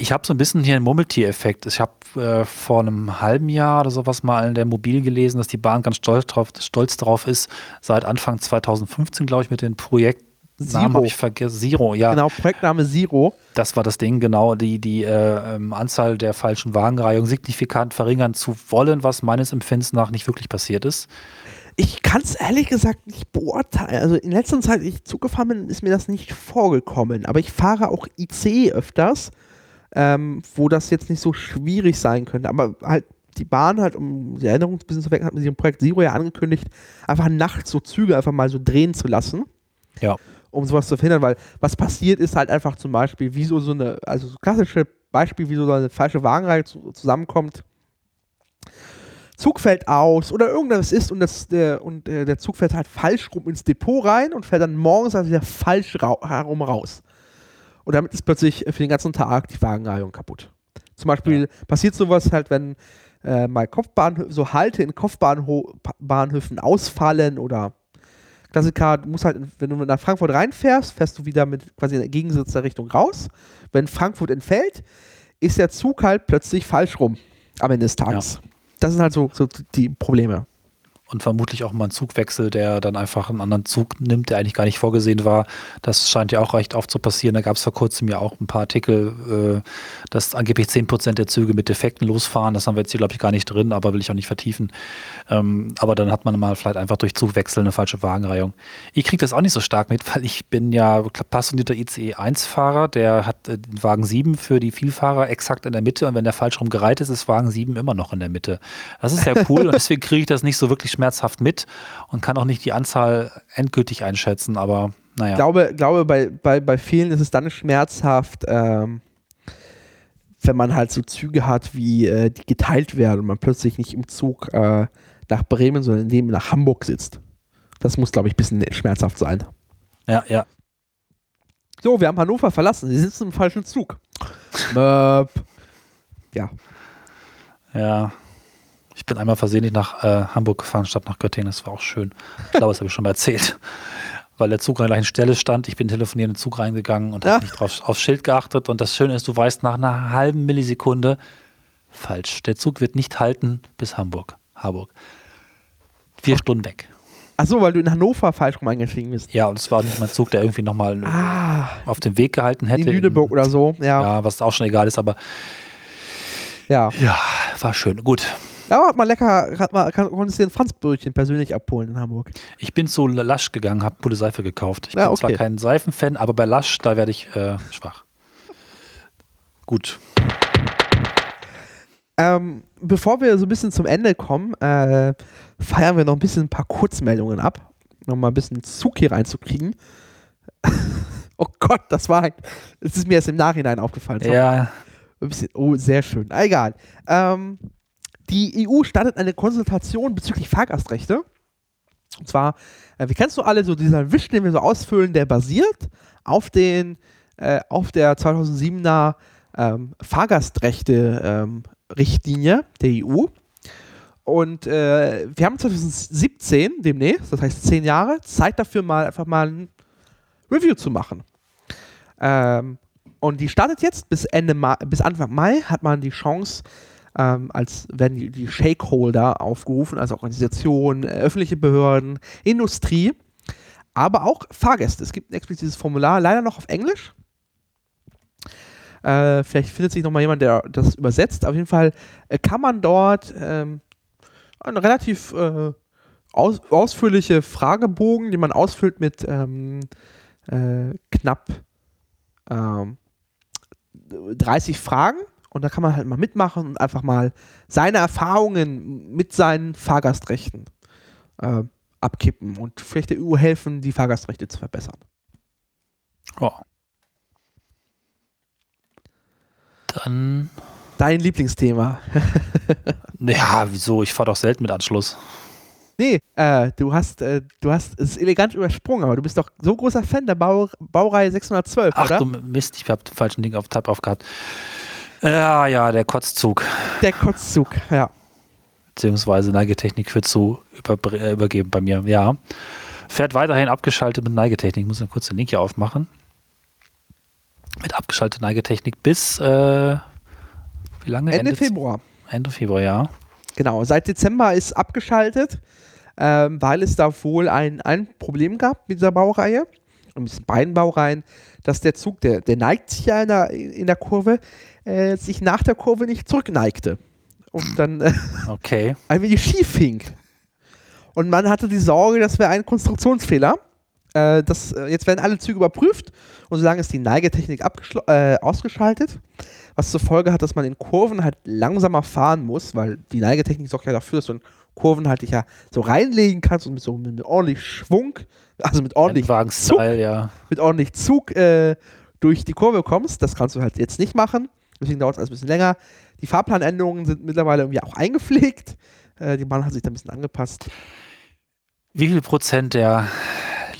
ich habe so ein bisschen hier einen Murmeltier-Effekt. Ich habe äh, vor einem halben Jahr oder sowas mal in der Mobil gelesen, dass die Bahn ganz stolz drauf, stolz darauf ist, seit Anfang 2015, glaube ich, mit dem Projekt Zero. ich vergessen. Zero, ja. Genau, Projektname Zero. Das war das Ding, genau, die, die äh, ähm, Anzahl der falschen Wagenreihungen signifikant verringern zu wollen, was meines Empfindens nach nicht wirklich passiert ist. Ich kann es ehrlich gesagt nicht beurteilen. Also in letzter Zeit, ich zugefahren bin, ist mir das nicht vorgekommen. Aber ich fahre auch IC öfters ähm, wo das jetzt nicht so schwierig sein könnte. Aber halt die Bahn halt, um die Erinnerung ein bisschen zu wecken, hat mit diesem Projekt Zero ja angekündigt, einfach nachts so Züge einfach mal so drehen zu lassen. Ja. Um sowas zu verhindern, weil was passiert ist halt einfach zum Beispiel, wieso so eine, also so klassische Beispiel, wieso so eine falsche Wagenreihe zusammenkommt. Zug fällt aus oder irgendwas ist und, das, der, und äh, der Zug fährt halt falsch rum ins Depot rein und fährt dann morgens also wieder falsch herum raus. Und damit ist plötzlich für den ganzen Tag die Wagenreihung kaputt. Zum Beispiel ja. passiert sowas halt, wenn äh, mal Kopfbahnhöfe, so Halte in Kopfbahnhöfen ausfallen oder Klassiker, du musst halt, wenn du nach Frankfurt reinfährst, fährst du wieder mit quasi in der gegensätzlicher Richtung raus. Wenn Frankfurt entfällt, ist der Zug halt plötzlich falsch rum am Ende des Tages. Ja. Das sind halt so, so die Probleme und vermutlich auch mal ein Zugwechsel, der dann einfach einen anderen Zug nimmt, der eigentlich gar nicht vorgesehen war. Das scheint ja auch recht oft zu passieren. Da gab es vor kurzem ja auch ein paar Artikel, äh, dass angeblich 10% der Züge mit Defekten losfahren. Das haben wir jetzt hier, glaube ich, gar nicht drin, aber will ich auch nicht vertiefen. Ähm, aber dann hat man mal vielleicht einfach durch Zugwechsel eine falsche Wagenreihung. Ich kriege das auch nicht so stark mit, weil ich bin ja passionierter ICE-1-Fahrer. Der hat äh, den Wagen 7 für die Vielfahrer exakt in der Mitte und wenn der falsch rum gereiht ist, ist Wagen 7 immer noch in der Mitte. Das ist ja cool und deswegen kriege ich das nicht so wirklich schmerzhaft mit und kann auch nicht die Anzahl endgültig einschätzen, aber naja. Ich glaube, glaube bei, bei, bei vielen ist es dann schmerzhaft, ähm, wenn man halt so Züge hat, wie äh, die geteilt werden und man plötzlich nicht im Zug äh, nach Bremen, sondern neben nach Hamburg sitzt. Das muss, glaube ich, ein bisschen schmerzhaft sein. Ja, ja. So, wir haben Hannover verlassen. Sie sitzen im falschen Zug. Möp. Ja. Ja. Ich bin einmal versehentlich nach äh, Hamburg gefahren, statt nach Göttingen. Das war auch schön. Ich glaube, das habe ich schon mal erzählt. Weil der Zug an der gleichen Stelle stand. Ich bin telefoniert in den Zug reingegangen und ja. habe nicht drauf, aufs Schild geachtet. Und das Schöne ist, du weißt nach einer halben Millisekunde, falsch. Der Zug wird nicht halten bis Hamburg. Harburg. Vier Ach. Stunden weg. Ach so, weil du in Hannover falsch rum eingestiegen bist. Ja, und es war nicht mein Zug, der irgendwie nochmal ah, auf den Weg gehalten hätte. In Lüneburg in, oder so, ja. Ja, was auch schon egal ist, aber ja, ja war schön. Gut, ja, hat mal lecker, hat mal, kann, konntest dir ein Franzbrötchen persönlich abholen in Hamburg. Ich bin zu Lasch gegangen, habe gute Seife gekauft. Ich ja, bin okay. zwar kein Seifenfan, aber bei Lasch, da werde ich äh, schwach. Gut. Ähm, bevor wir so ein bisschen zum Ende kommen, äh, feiern wir noch ein bisschen ein paar Kurzmeldungen ab. Nochmal ein bisschen Zug hier reinzukriegen. oh Gott, das war ein, das ist mir erst im Nachhinein aufgefallen. Ja. Ein bisschen, oh, sehr schön. Egal. Ähm, die EU startet eine Konsultation bezüglich Fahrgastrechte. Und zwar, äh, wie kennst du alle, so dieser Wisch, den wir so ausfüllen, der basiert auf den, äh, auf der 2007er ähm, Fahrgastrechte-Richtlinie ähm, der EU. Und äh, wir haben 2017 demnächst, das heißt zehn Jahre, Zeit dafür mal einfach mal ein Review zu machen. Ähm, und die startet jetzt bis Ende Mai, bis Anfang Mai hat man die Chance, ähm, als werden die, die Shakeholder aufgerufen, also Organisationen, äh, öffentliche Behörden, Industrie, aber auch Fahrgäste. Es gibt ein explizites Formular, leider noch auf Englisch. Äh, vielleicht findet sich noch mal jemand, der das übersetzt. Auf jeden Fall äh, kann man dort ähm, eine relativ äh, aus, ausführliche Fragebogen, die man ausfüllt mit ähm, äh, knapp 30 ähm, Fragen und da kann man halt mal mitmachen und einfach mal seine Erfahrungen mit seinen Fahrgastrechten äh, abkippen und vielleicht der EU helfen, die Fahrgastrechte zu verbessern. Oh. Dann. Dein Lieblingsthema. ja, wieso? Ich fahre doch selten mit Anschluss. Nee, äh, du hast, äh, du hast es elegant übersprungen, aber du bist doch so großer Fan der Bau, Baureihe 612, Ach, oder? Ach du Mist, ich habe den falschen Ding auf Tab aufgehabt. Ja, ja, der Kotzzug. Der Kotzzug, ja. Beziehungsweise Neigetechnik wird zu über, äh, übergeben bei mir, ja. Fährt weiterhin abgeschaltet mit Neigetechnik. Ich muss einen kurzen Link hier aufmachen. Mit abgeschalteter Neigetechnik bis äh, wie lange? Ende, Ende Februar. Ende Februar, ja. Genau, seit Dezember ist abgeschaltet, ähm, weil es da wohl ein, ein Problem gab mit dieser Baureihe, mit beiden Baureihen, dass der Zug, der, der neigt sich ja in der, in der Kurve, äh, sich nach der Kurve nicht zurückneigte. Und dann äh, okay. ein wenig schief hing. Und man hatte die Sorge, das wäre ein Konstruktionsfehler. Äh, das, äh, jetzt werden alle Züge überprüft und solange ist die Neigetechnik äh, ausgeschaltet, was zur Folge hat, dass man in Kurven halt langsamer fahren muss, weil die Neigetechnik sorgt ja dafür, dass du in Kurven halt dich ja so reinlegen kannst und mit so mit ordentlich Schwung, also mit ordentlich Zug, ja. mit ordentlich Zug äh, durch die Kurve kommst. Das kannst du halt jetzt nicht machen. Deswegen dauert es alles ein bisschen länger. Die Fahrplanänderungen sind mittlerweile irgendwie auch eingepflegt. Äh, die Bahn hat sich da ein bisschen angepasst. Wie viel Prozent der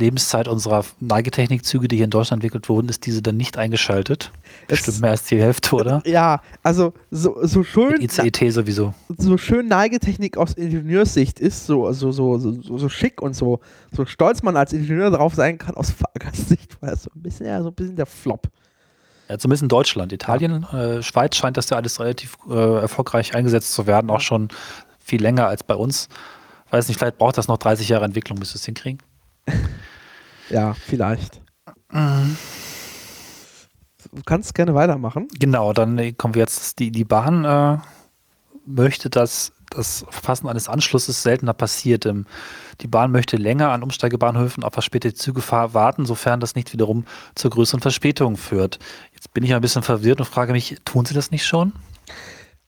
Lebenszeit unserer Neigetechnikzüge, die hier in Deutschland entwickelt wurden, ist diese dann nicht eingeschaltet? Bestimmt es, mehr als die Hälfte, oder? Ja, also so, so schön. Mit ICET sowieso. So schön Neigetechnik aus Ingenieurssicht ist, so, so, so, so, so schick und so, so stolz man als Ingenieur darauf sein kann, aus Fahrgastsicht, war das so ein bisschen, ja, so ein bisschen der Flop. Ja, zumindest in Deutschland. Italien, äh, Schweiz scheint das ja alles relativ äh, erfolgreich eingesetzt zu werden, auch schon viel länger als bei uns. Weiß nicht, vielleicht braucht das noch 30 Jahre Entwicklung, bis wir es hinkriegen. ja, vielleicht. Mhm. Du kannst gerne weitermachen. Genau, dann äh, kommen wir jetzt, die, die Bahn äh, möchte, dass das Verfassen eines Anschlusses seltener passiert. Ähm, die Bahn möchte länger an Umsteigebahnhöfen auf verspätete Züge warten, sofern das nicht wiederum zur größeren Verspätung führt. Jetzt bin ich ein bisschen verwirrt und frage mich, tun sie das nicht schon?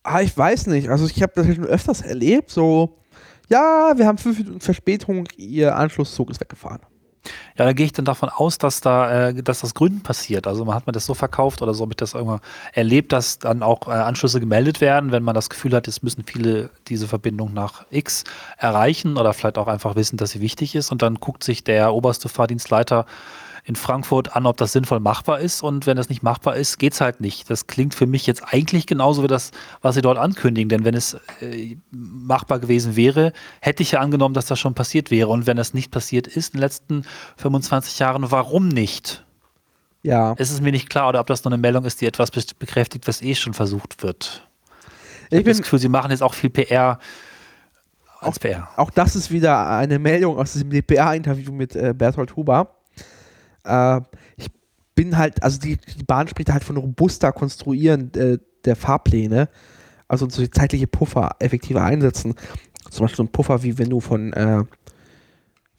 Ah, ich weiß nicht. Also ich habe das schon öfters erlebt, so, ja, wir haben fünf Minuten Verspätung, ihr Anschlusszug ist weggefahren. Ja, da gehe ich dann davon aus, dass da, äh, dass das Gründen passiert. Also man hat mir das so verkauft oder so, ich das irgendwann erlebt, dass dann auch äh, Anschlüsse gemeldet werden, wenn man das Gefühl hat, es müssen viele diese Verbindung nach X erreichen oder vielleicht auch einfach wissen, dass sie wichtig ist. Und dann guckt sich der oberste Fahrdienstleiter in Frankfurt an, ob das sinnvoll machbar ist. Und wenn das nicht machbar ist, geht es halt nicht. Das klingt für mich jetzt eigentlich genauso wie das, was sie dort ankündigen. Denn wenn es äh, machbar gewesen wäre, hätte ich ja angenommen, dass das schon passiert wäre. Und wenn das nicht passiert ist in den letzten 25 Jahren, warum nicht? Ja. Es ist mir nicht klar, oder ob das nur eine Meldung ist, die etwas bekräftigt, was eh schon versucht wird. Ich, ich habe das Gefühl, sie machen jetzt auch viel PR. Als auch, PR. auch das ist wieder eine Meldung aus diesem DPA-Interview mit äh, Berthold Huber äh, ich bin halt, also die, die, Bahn spricht halt von robuster Konstruieren äh, der Fahrpläne, also so die zeitliche Puffer effektiver einsetzen. Zum Beispiel so ein Puffer, wie wenn du von, äh,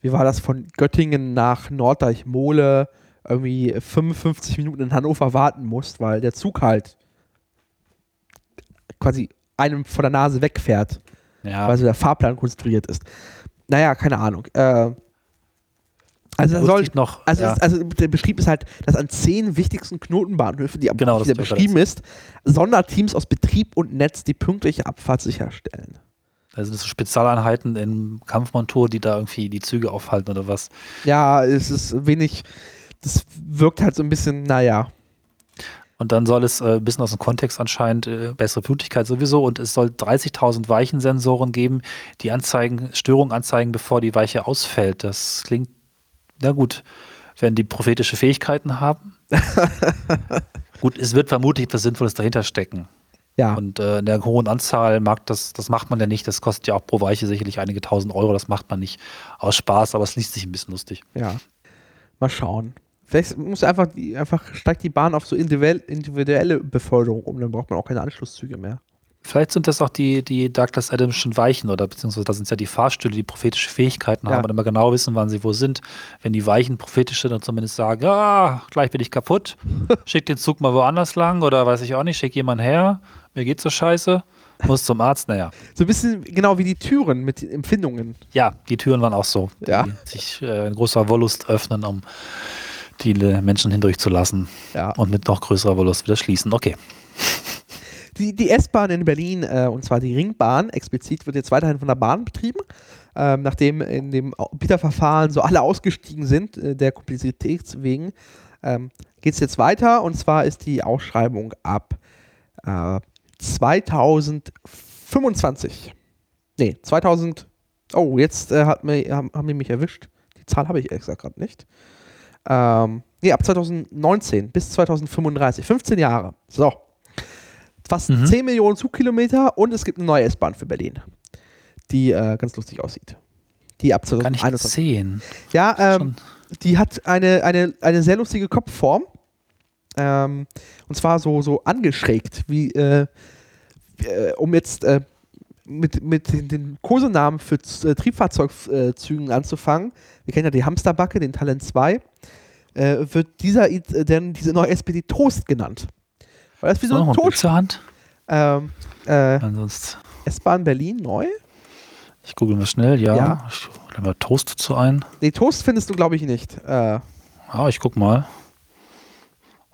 wie war das, von Göttingen nach Norddeich-Mole irgendwie 55 Minuten in Hannover warten musst, weil der Zug halt quasi einem von der Nase wegfährt, ja. weil so der Fahrplan konstruiert ist. Naja, keine Ahnung. Äh, also, soll, noch, also, ja. also, der Beschrieb ist halt, dass an zehn wichtigsten Knotenbahnhöfen, die, genau, die beschrieben ist, Sonderteams aus Betrieb und Netz die pünktliche Abfahrt sicherstellen. Also das sind Spezialeinheiten in Kampfmontur, die da irgendwie die Züge aufhalten oder was? Ja, es ist wenig, das wirkt halt so ein bisschen, naja. Und dann soll es äh, ein bisschen aus dem Kontext anscheinend äh, bessere Pünktlichkeit sowieso und es soll 30.000 Weichensensoren geben, die anzeigen, Störungen anzeigen, bevor die Weiche ausfällt. Das klingt na gut, wenn die prophetische Fähigkeiten haben. gut, es wird vermutlich etwas Sinnvolles dahinter stecken. Ja. Und äh, in der hohen Anzahl mag das, das macht man ja nicht. Das kostet ja auch pro Weiche sicherlich einige tausend Euro. Das macht man nicht aus Spaß, aber es liest sich ein bisschen lustig. Ja. Mal schauen. Vielleicht muss einfach, einfach steigt die Bahn auf so individuelle Beförderung um, dann braucht man auch keine Anschlusszüge mehr. Vielleicht sind das auch die, die Douglas Adamschen Weichen oder beziehungsweise da sind es ja die Fahrstühle, die prophetische Fähigkeiten Ja. haben und immer genau wissen, wann sie wo sind. Wenn die Weichen prophetische dann zumindest sagen, ah, gleich bin ich kaputt, schick den Zug mal woanders lang oder weiß ich auch nicht, schick jemanden her, mir geht's so scheiße, muss zum Arzt, naja. So ein bisschen genau wie die Türen mit den Empfindungen. Ja, die Türen waren auch so, Ja. die sich äh, in großer Wollust öffnen, um die Menschen hindurchzulassen Ja. und mit noch größerer Wollust wieder schließen. Okay. Die, die S-Bahn in Berlin, äh, und zwar die Ringbahn, explizit wird jetzt weiterhin von der Bahn betrieben. Ähm, nachdem in dem Bieterverfahren so alle ausgestiegen sind, äh, der Komplexität wegen, ähm, geht es jetzt weiter. Und zwar ist die Ausschreibung ab äh, 2025. Nee, 2000. Oh, jetzt äh, hat mir, haben, haben die mich erwischt. Die Zahl habe ich gesagt gerade nicht. Ähm, nee, ab 2019 bis 2035. 15 Jahre. So. Fast Mhm. 10 Millionen Zugkilometer und es gibt eine neue S-Bahn für Berlin, die äh, ganz lustig aussieht. Die ab Kann ich 2021. sehen. Ja, ähm, die hat eine, eine, eine sehr lustige Kopfform. Ähm, und zwar so, so angeschrägt, wie, äh, äh, um jetzt äh, mit, mit den, den Kosenamen für Z- äh, Triebfahrzeugzügen anzufangen. Wir kennen ja die Hamsterbacke, den Talent 2. Äh, wird dieser, äh, denn diese neue SPD Toast genannt. Weil das wie so So, ein Toast. zur Hand. Ähm, äh, Ansonsten, S-Bahn Berlin neu? ich google mal schnell, ja. Ja. Ich lade mal Toast dazu ein. Nee, Toast findest du, glaube ich, nicht. Äh, Ah, ich guck mal.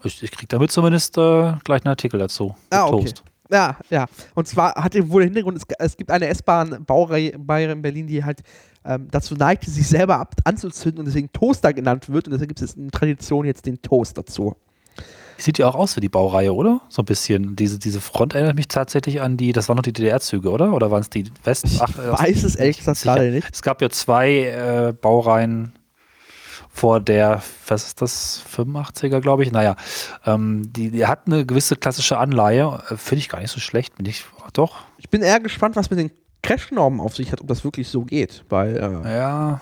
Ich, ich krieg damit zumindest äh, gleich einen Artikel dazu. Ah, okay. Ja, ja. Und zwar hat er wohl den Hintergrund, es, es gibt eine S-Bahn-Baureihe in Berlin, die halt ähm, dazu neigt, sich selber ab, anzuzünden und deswegen Toaster genannt wird. Und deshalb gibt es eine Tradition jetzt den Toast dazu. Sieht ja auch aus wie die Baureihe, oder? So ein bisschen. Diese, diese Front erinnert mich tatsächlich an die, das waren noch die DDR-Züge, oder? Oder waren es die West? Ich Ach, äh, weiß es ehrlich gesagt gerade nicht. Es gab ja zwei äh, Baureihen vor der, was ist das, 85er, glaube ich. Naja, ähm, die, die hat eine gewisse klassische Anleihe. Äh, Finde ich gar nicht so schlecht. Bin ich, doch, Ich bin eher gespannt, was mit den Crash-Normen auf sich hat, ob das wirklich so geht. Weil äh, ja,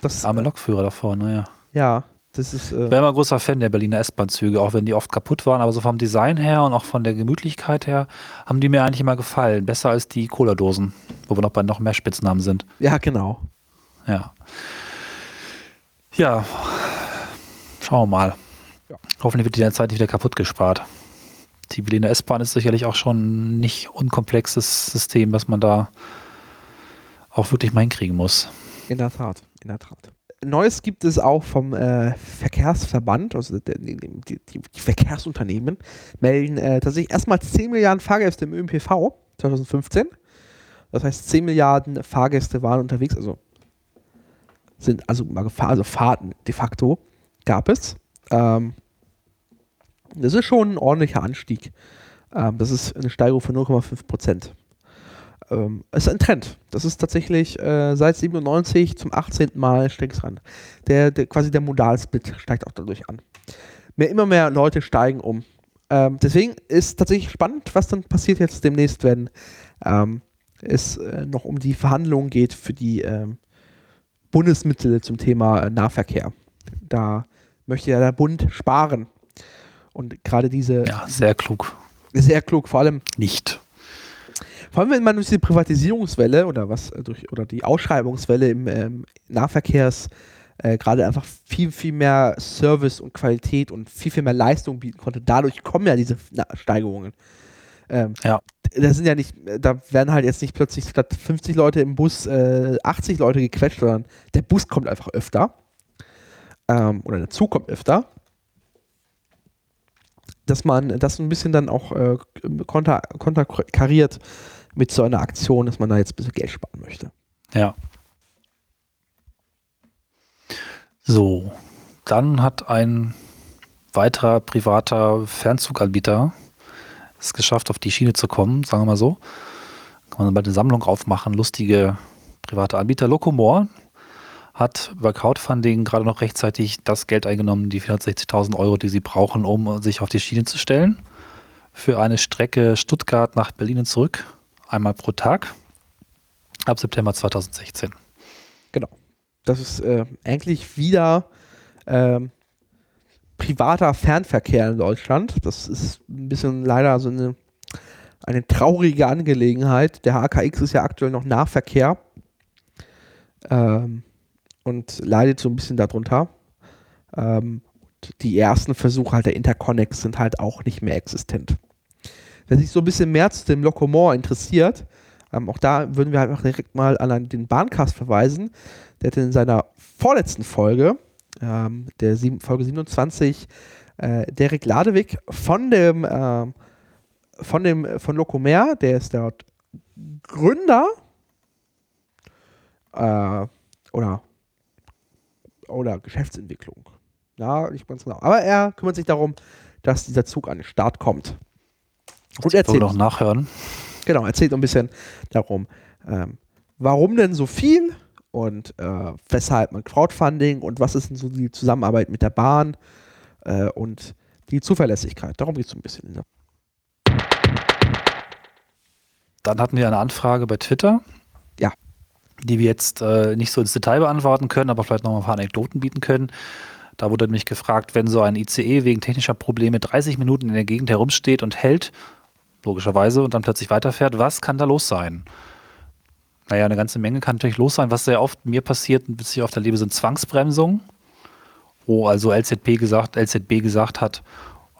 das, arme Lokführer davor, naja. ja, das ist. Äh, Ich war immer ein großer Fan der Berliner S-Bahn-Züge, auch wenn die oft kaputt waren, aber so vom Design her und auch von der Gemütlichkeit her haben die mir eigentlich immer gefallen. Besser als die Cola-Dosen, wo wir noch bei noch mehr Spitznamen sind. ja, genau. Ja. Ja. Schauen wir mal. Ja. Hoffentlich wird die Zeit nicht wieder kaputt gespart. Die Berliner S-Bahn ist sicherlich auch schon ein nicht unkomplexes System, was man da auch wirklich mal hinkriegen muss. In der Tat, in der Tat. Neues gibt es auch vom äh, Verkehrsverband, also der, die, die, die Verkehrsunternehmen, melden äh, tatsächlich erstmal 10 Milliarden Fahrgäste im ÖPNV 2015. Das heißt, 10 Milliarden Fahrgäste waren unterwegs, also sind also also Fahrten de facto gab es. Ähm, das ist schon ein ordentlicher Anstieg. Ähm, das ist eine Steigerung von 0,5 Prozent ähm, ist ein Trend. Das ist tatsächlich äh, seit 97 zum 18. Mal steigt es ran. Der, der, quasi der Modalsplit steigt auch dadurch an. Mehr, immer mehr Leute steigen um. Ähm, deswegen ist tatsächlich spannend, was dann passiert jetzt demnächst, wenn ähm, es äh, noch um die Verhandlungen geht für die ähm, Bundesmittel zum Thema äh, Nahverkehr. Da möchte ja der Bund sparen. Und gerade diese Ja, sehr klug. sehr klug, vor allem Nicht. Vor allem, wenn man durch die Privatisierungswelle oder was äh, durch oder die Ausschreibungswelle im ähm, Nahverkehrs äh, gerade einfach viel, viel mehr Service und Qualität und viel, viel mehr Leistung bieten konnte. Dadurch kommen ja diese Na Steigerungen. Ähm, Ja. Das sind ja nicht, da werden halt jetzt nicht plötzlich statt 50 Leute im Bus äh, 80 Leute gequetscht, sondern der Bus kommt einfach öfter. Ähm, oder der Zug kommt öfter. Dass man das ein bisschen dann auch äh, konter, konterkariert mit so einer Aktion, dass man da jetzt ein bisschen Geld sparen möchte. Ja. So, dann hat ein weiterer privater Fernzuganbieter es geschafft, auf die Schiene zu kommen, sagen wir mal so. Kann man bald eine Sammlung aufmachen, lustige private Anbieter. Locomore hat über Crowdfunding gerade noch rechtzeitig das Geld eingenommen, die 460.000 Euro, die sie brauchen, um sich auf die Schiene zu stellen. für eine Strecke Stuttgart nach Berlin und zurück, einmal pro Tag, ab September 2016. Genau. Das ist äh, eigentlich wieder ähm, privater Fernverkehr in Deutschland. Das ist ein bisschen leider so eine, eine traurige Angelegenheit. Der HKX ist ja aktuell noch Nahverkehr ähm, und leidet so ein bisschen darunter. Ähm, die ersten Versuche halt der Interconnects sind halt auch nicht mehr existent. Wer sich so ein bisschen mehr zu dem Locomore interessiert, ähm, auch da würden wir einfach direkt mal an den Bahncast verweisen. Der hat in seiner vorletzten Folge, ähm, der sieben, Folge 27, äh, Derek Ladewig von dem, äh, von dem, von Locomer, der ist dort Gründer äh, oder, oder Geschäftsentwicklung. Ja, nicht ganz genau. Aber er kümmert sich darum, dass dieser Zug an den Start kommt. Und erzählt noch nachhören. Genau, erzählt ein bisschen darum, ähm, warum denn so viel und äh, weshalb man Crowdfunding und was ist denn so die Zusammenarbeit mit der Bahn äh, und die Zuverlässigkeit. Darum geht es ein bisschen. Ne? Dann hatten wir eine Anfrage bei Twitter. Ja. Die wir jetzt äh, nicht so ins Detail beantworten können, aber vielleicht noch ein paar Anekdoten bieten können. Da wurde nämlich gefragt, wenn so ein ICE wegen technischer Probleme 30 Minuten in der Gegend herumsteht und hält, logischerweise, und dann plötzlich weiterfährt, was kann da los sein? Naja, eine ganze Menge kann natürlich los sein. Was sehr oft mir passiert, bis ich auf der Lebe, sind Zwangsbremsungen, wo also LZB gesagt, LZB gesagt hat,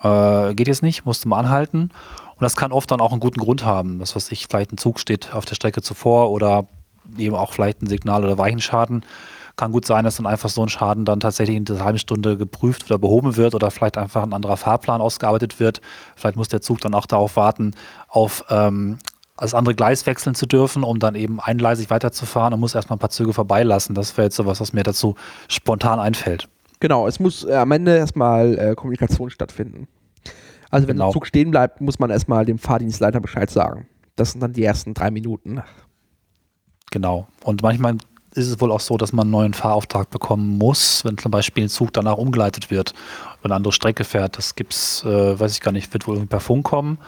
äh, geht jetzt nicht, musst du mal anhalten. Und das kann oft dann auch einen guten Grund haben. Das, was ich, vielleicht ein Zug steht auf der Strecke zuvor oder eben auch vielleicht ein Signal- oder Weichenschaden. Kann gut sein, dass dann einfach so ein Schaden dann tatsächlich in dieser halben Stunde geprüft oder behoben wird oder vielleicht einfach ein anderer Fahrplan ausgearbeitet wird. Vielleicht muss der Zug dann auch darauf warten, auf ähm, das andere Gleis wechseln zu dürfen, um dann eben eingleisig weiterzufahren und muss erstmal ein paar Züge vorbeilassen. Das wäre jetzt sowas, was mir dazu spontan einfällt. Genau, es muss äh, am Ende erstmal äh, Kommunikation stattfinden. Also wenn genau. der Zug stehen bleibt, muss man erstmal dem Fahrdienstleiter Bescheid sagen. Das sind dann die ersten drei Minuten. Genau. Und manchmal ist es wohl auch so, dass man einen neuen Fahrauftrag bekommen muss, wenn zum Beispiel ein Zug danach umgeleitet wird und eine andere Strecke fährt. Das gibt es, äh, weiß ich gar nicht, wird wohl per Funk kommen.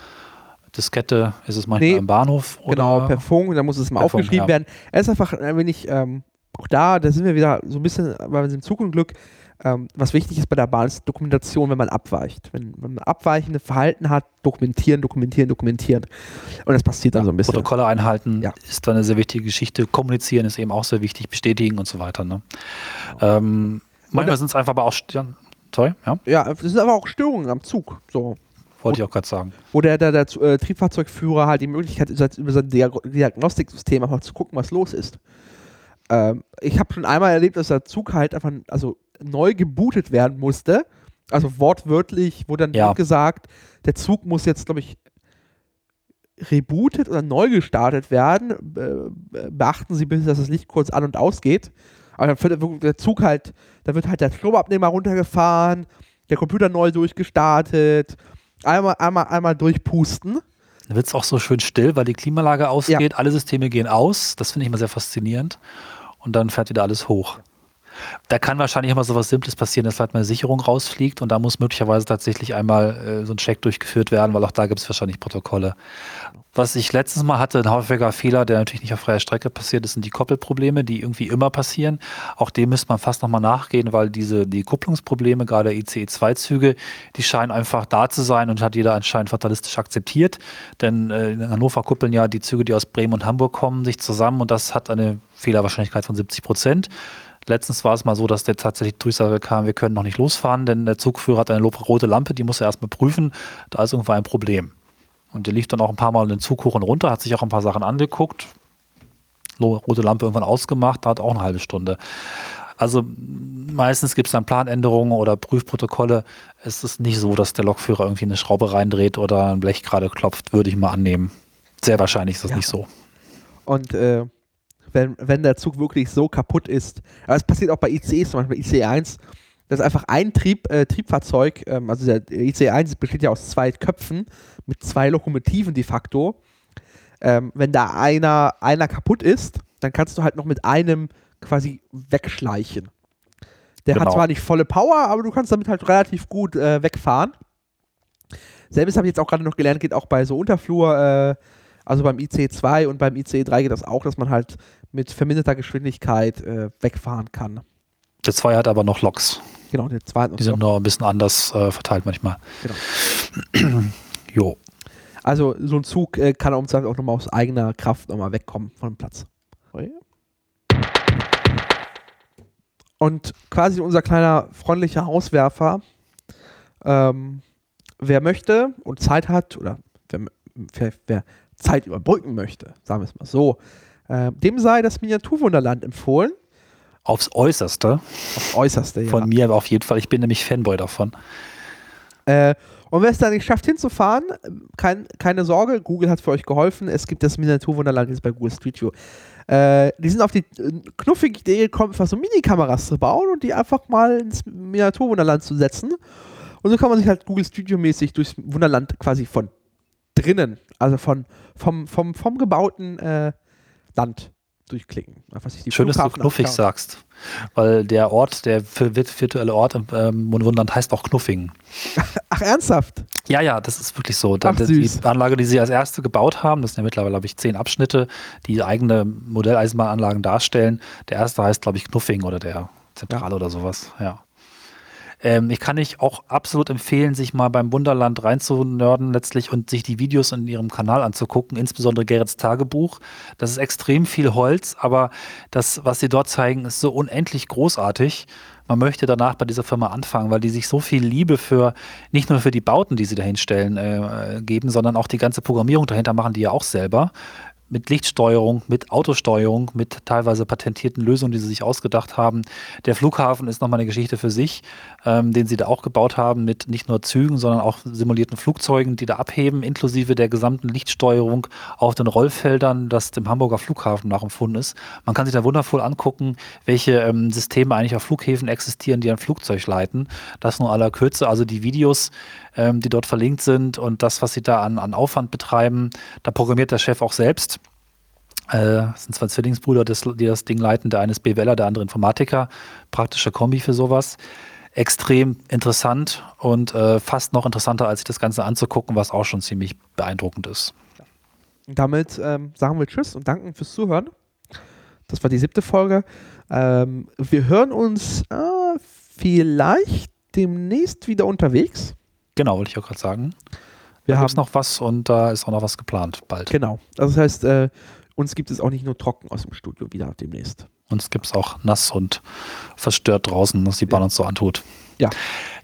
Diskette ist es manchmal nee, im Bahnhof. genau, per Funk, da muss es mal aufgeschrieben Funk, ja. werden. Es ist einfach ein wenig, ähm, auch da, da sind wir wieder so ein bisschen bei dem Zugunglück. Ähm, was wichtig ist bei der Bahn, ist Dokumentation, wenn man abweicht. Wenn, wenn man abweichende Verhalten hat, dokumentieren, dokumentieren, dokumentieren. Und das passiert dann so ein bisschen. Protokolle einhalten ja. ist dann eine sehr wichtige Geschichte. Kommunizieren ist eben auch sehr wichtig, bestätigen und so weiter. Ne? Ähm, manchmal sind es einfach aber auch. Sorry, ja? Ja, es sind aber auch Störungen am Zug. So. Wollte ich auch gerade sagen. Wo der, der, der äh, Triebfahrzeugführer halt die Möglichkeit hat, über sein Diagnostiksystem einfach zu gucken, was los ist. Ähm, ich habe schon einmal erlebt, dass der Zug halt einfach, also neu gebootet werden musste. Also wortwörtlich wurde dann ja. gesagt, der Zug muss jetzt, glaube ich, rebootet oder neu gestartet werden. beachten Sie bitte, dass das Licht kurz an und ausgeht. Aber dann wird der Zug halt, da wird halt der Stromabnehmer runtergefahren, der Computer neu durchgestartet, einmal, einmal, einmal durchpusten. Da wird es auch so schön still, weil die Klimaanlage ausgeht, ja. alle Systeme gehen aus. Das finde ich immer sehr faszinierend. Und dann fährt wieder alles hoch. Da kann wahrscheinlich immer so was Simples passieren, dass halt mal eine Sicherung rausfliegt und da muss möglicherweise tatsächlich einmal äh, so ein Check durchgeführt werden, weil auch da gibt es wahrscheinlich Protokolle. Was ich letztens mal hatte, ein häufiger Fehler, der natürlich nicht auf freier Strecke passiert ist, sind die Koppelprobleme, die irgendwie immer passieren. Auch dem müsste man fast nochmal nachgehen, weil diese, die Kupplungsprobleme, gerade ICE-2-Züge, die scheinen einfach da zu sein und hat jeder anscheinend fatalistisch akzeptiert. Denn äh, in Hannover kuppeln ja die Züge, die aus Bremen und Hamburg kommen, sich zusammen und das hat eine Fehlerwahrscheinlichkeit von 70 Prozent. Letztens war es mal so, dass der tatsächlich Durchsage kam, wir können noch nicht losfahren, denn der Zugführer hat eine rote Lampe, die muss er erstmal prüfen. Da ist irgendwo ein Problem. Und der lief dann auch ein paar Mal den Zug hoch und runter, hat sich auch ein paar Sachen angeguckt. Rote Lampe irgendwann ausgemacht, hat auch eine halbe Stunde. Also meistens gibt es dann Planänderungen oder Prüfprotokolle. Es ist nicht so, dass der Lokführer irgendwie eine Schraube reindreht oder ein Blech gerade klopft, würde ich mal annehmen. Sehr wahrscheinlich ist das ja. nicht so. Und äh, wenn, wenn der Zug wirklich so kaputt ist. Aber es passiert auch bei ICEs, zum Beispiel bei ICE 1, dass einfach ein Trieb, äh, Triebfahrzeug, ähm, also der ICE 1 besteht ja aus zwei Köpfen mit zwei Lokomotiven de facto. Ähm, wenn da einer, einer kaputt ist, dann kannst du halt noch mit einem quasi wegschleichen. Der genau. hat zwar nicht volle Power, aber du kannst damit halt relativ gut äh, wegfahren. selbes habe ich jetzt auch gerade noch gelernt, geht auch bei so Unterflur, äh, also beim IC2 und beim IC3 geht das auch, dass man halt mit verminderter Geschwindigkeit äh, wegfahren kann. Der 2 hat aber noch Loks. Genau, der 2 Die sind nur ein bisschen anders äh, verteilt manchmal. Genau. jo. Also so ein Zug äh, kann auch nochmal aus eigener Kraft nochmal wegkommen von dem Platz. Und quasi unser kleiner freundlicher Auswerfer, ähm, wer möchte und Zeit hat oder wer, wer, wer Zeit überbrücken möchte, sagen wir es mal so, äh, dem sei das Miniaturwunderland empfohlen. Aufs Äußerste. Aufs Äußerste, ja. Von mir auf jeden Fall. Ich bin nämlich Fanboy davon. Äh, und wer es da nicht schafft hinzufahren, kein, keine Sorge, Google hat für euch geholfen. Es gibt das Miniaturwunderland jetzt bei Google Street View. Äh, die sind auf die äh, knuffige Idee gekommen, einfach so Minikameras zu bauen und die einfach mal ins Miniaturwunderland zu setzen. Und so kann man sich halt Google Studio-mäßig durchs Wunderland quasi von drinnen, also von, vom, vom, vom gebauten äh, Land durchklicken. Einfach sich die Schön, dass du knuffig anschauen. sagst, weil der Ort, der virtuelle Ort im ähm, Wunderland heißt auch Knuffingen. Ach, ernsthaft? Ja, ja, das ist wirklich so. Ach, die Anlage, die sie als erste gebaut haben, das sind ja mittlerweile, glaube ich, zehn Abschnitte, die eigene Modelleisenbahnanlagen darstellen. Der erste heißt, glaube ich, Knuffingen oder der Zentrale ja. oder sowas, ja. Ähm, ich kann ich auch absolut empfehlen, sich mal beim Wunderland reinzunörden letztlich und sich die Videos in ihrem Kanal anzugucken, insbesondere Gerrits Tagebuch. Das ist extrem viel Holz, aber das, was sie dort zeigen, ist so unendlich großartig. Man möchte danach bei dieser Firma anfangen, weil die sich so viel Liebe für, nicht nur für die Bauten, die sie dahin stellen, äh, geben, sondern auch die ganze Programmierung dahinter machen die ja auch selber mit Lichtsteuerung, mit Autosteuerung, mit teilweise patentierten Lösungen, die sie sich ausgedacht haben. Der Flughafen ist nochmal eine Geschichte für sich, ähm, den sie da auch gebaut haben mit nicht nur Zügen, sondern auch simulierten Flugzeugen, die da abheben, inklusive der gesamten Lichtsteuerung auf den Rollfeldern, das dem Hamburger Flughafen nachempfunden ist. Man kann sich da wundervoll angucken, welche ähm, Systeme eigentlich auf Flughäfen existieren, die ein Flugzeug leiten. Das nur aller Kürze. Also die Videos, ähm, die dort verlinkt sind und das, was sie da an, an Aufwand betreiben. Da programmiert der Chef auch selbst. Äh, das sind zwei Zwillingsbrüder, die das Ding leiten. Der eine ist BWLer, der andere Informatiker. Praktische Kombi für sowas. Extrem interessant und äh, fast noch interessanter, als sich das Ganze anzugucken, was auch schon ziemlich beeindruckend ist. Damit ähm, sagen wir Tschüss und danken fürs Zuhören. Das war die siebte Folge. Ähm, wir hören uns äh, vielleicht demnächst wieder unterwegs. Genau, wollte ich auch gerade sagen. Wir da haben noch was und da ist auch noch was geplant bald. Genau. Also das heißt, äh, uns gibt es auch nicht nur trocken aus dem Studio wieder demnächst. Uns gibt es auch nass und verstört draußen, was die Bahn ja. uns so antut. Ja.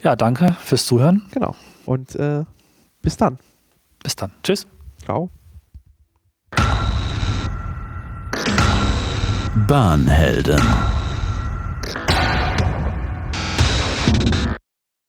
Ja, danke fürs Zuhören. Genau. Und äh, bis dann. Bis dann. Tschüss. Ciao. Bahnhelden.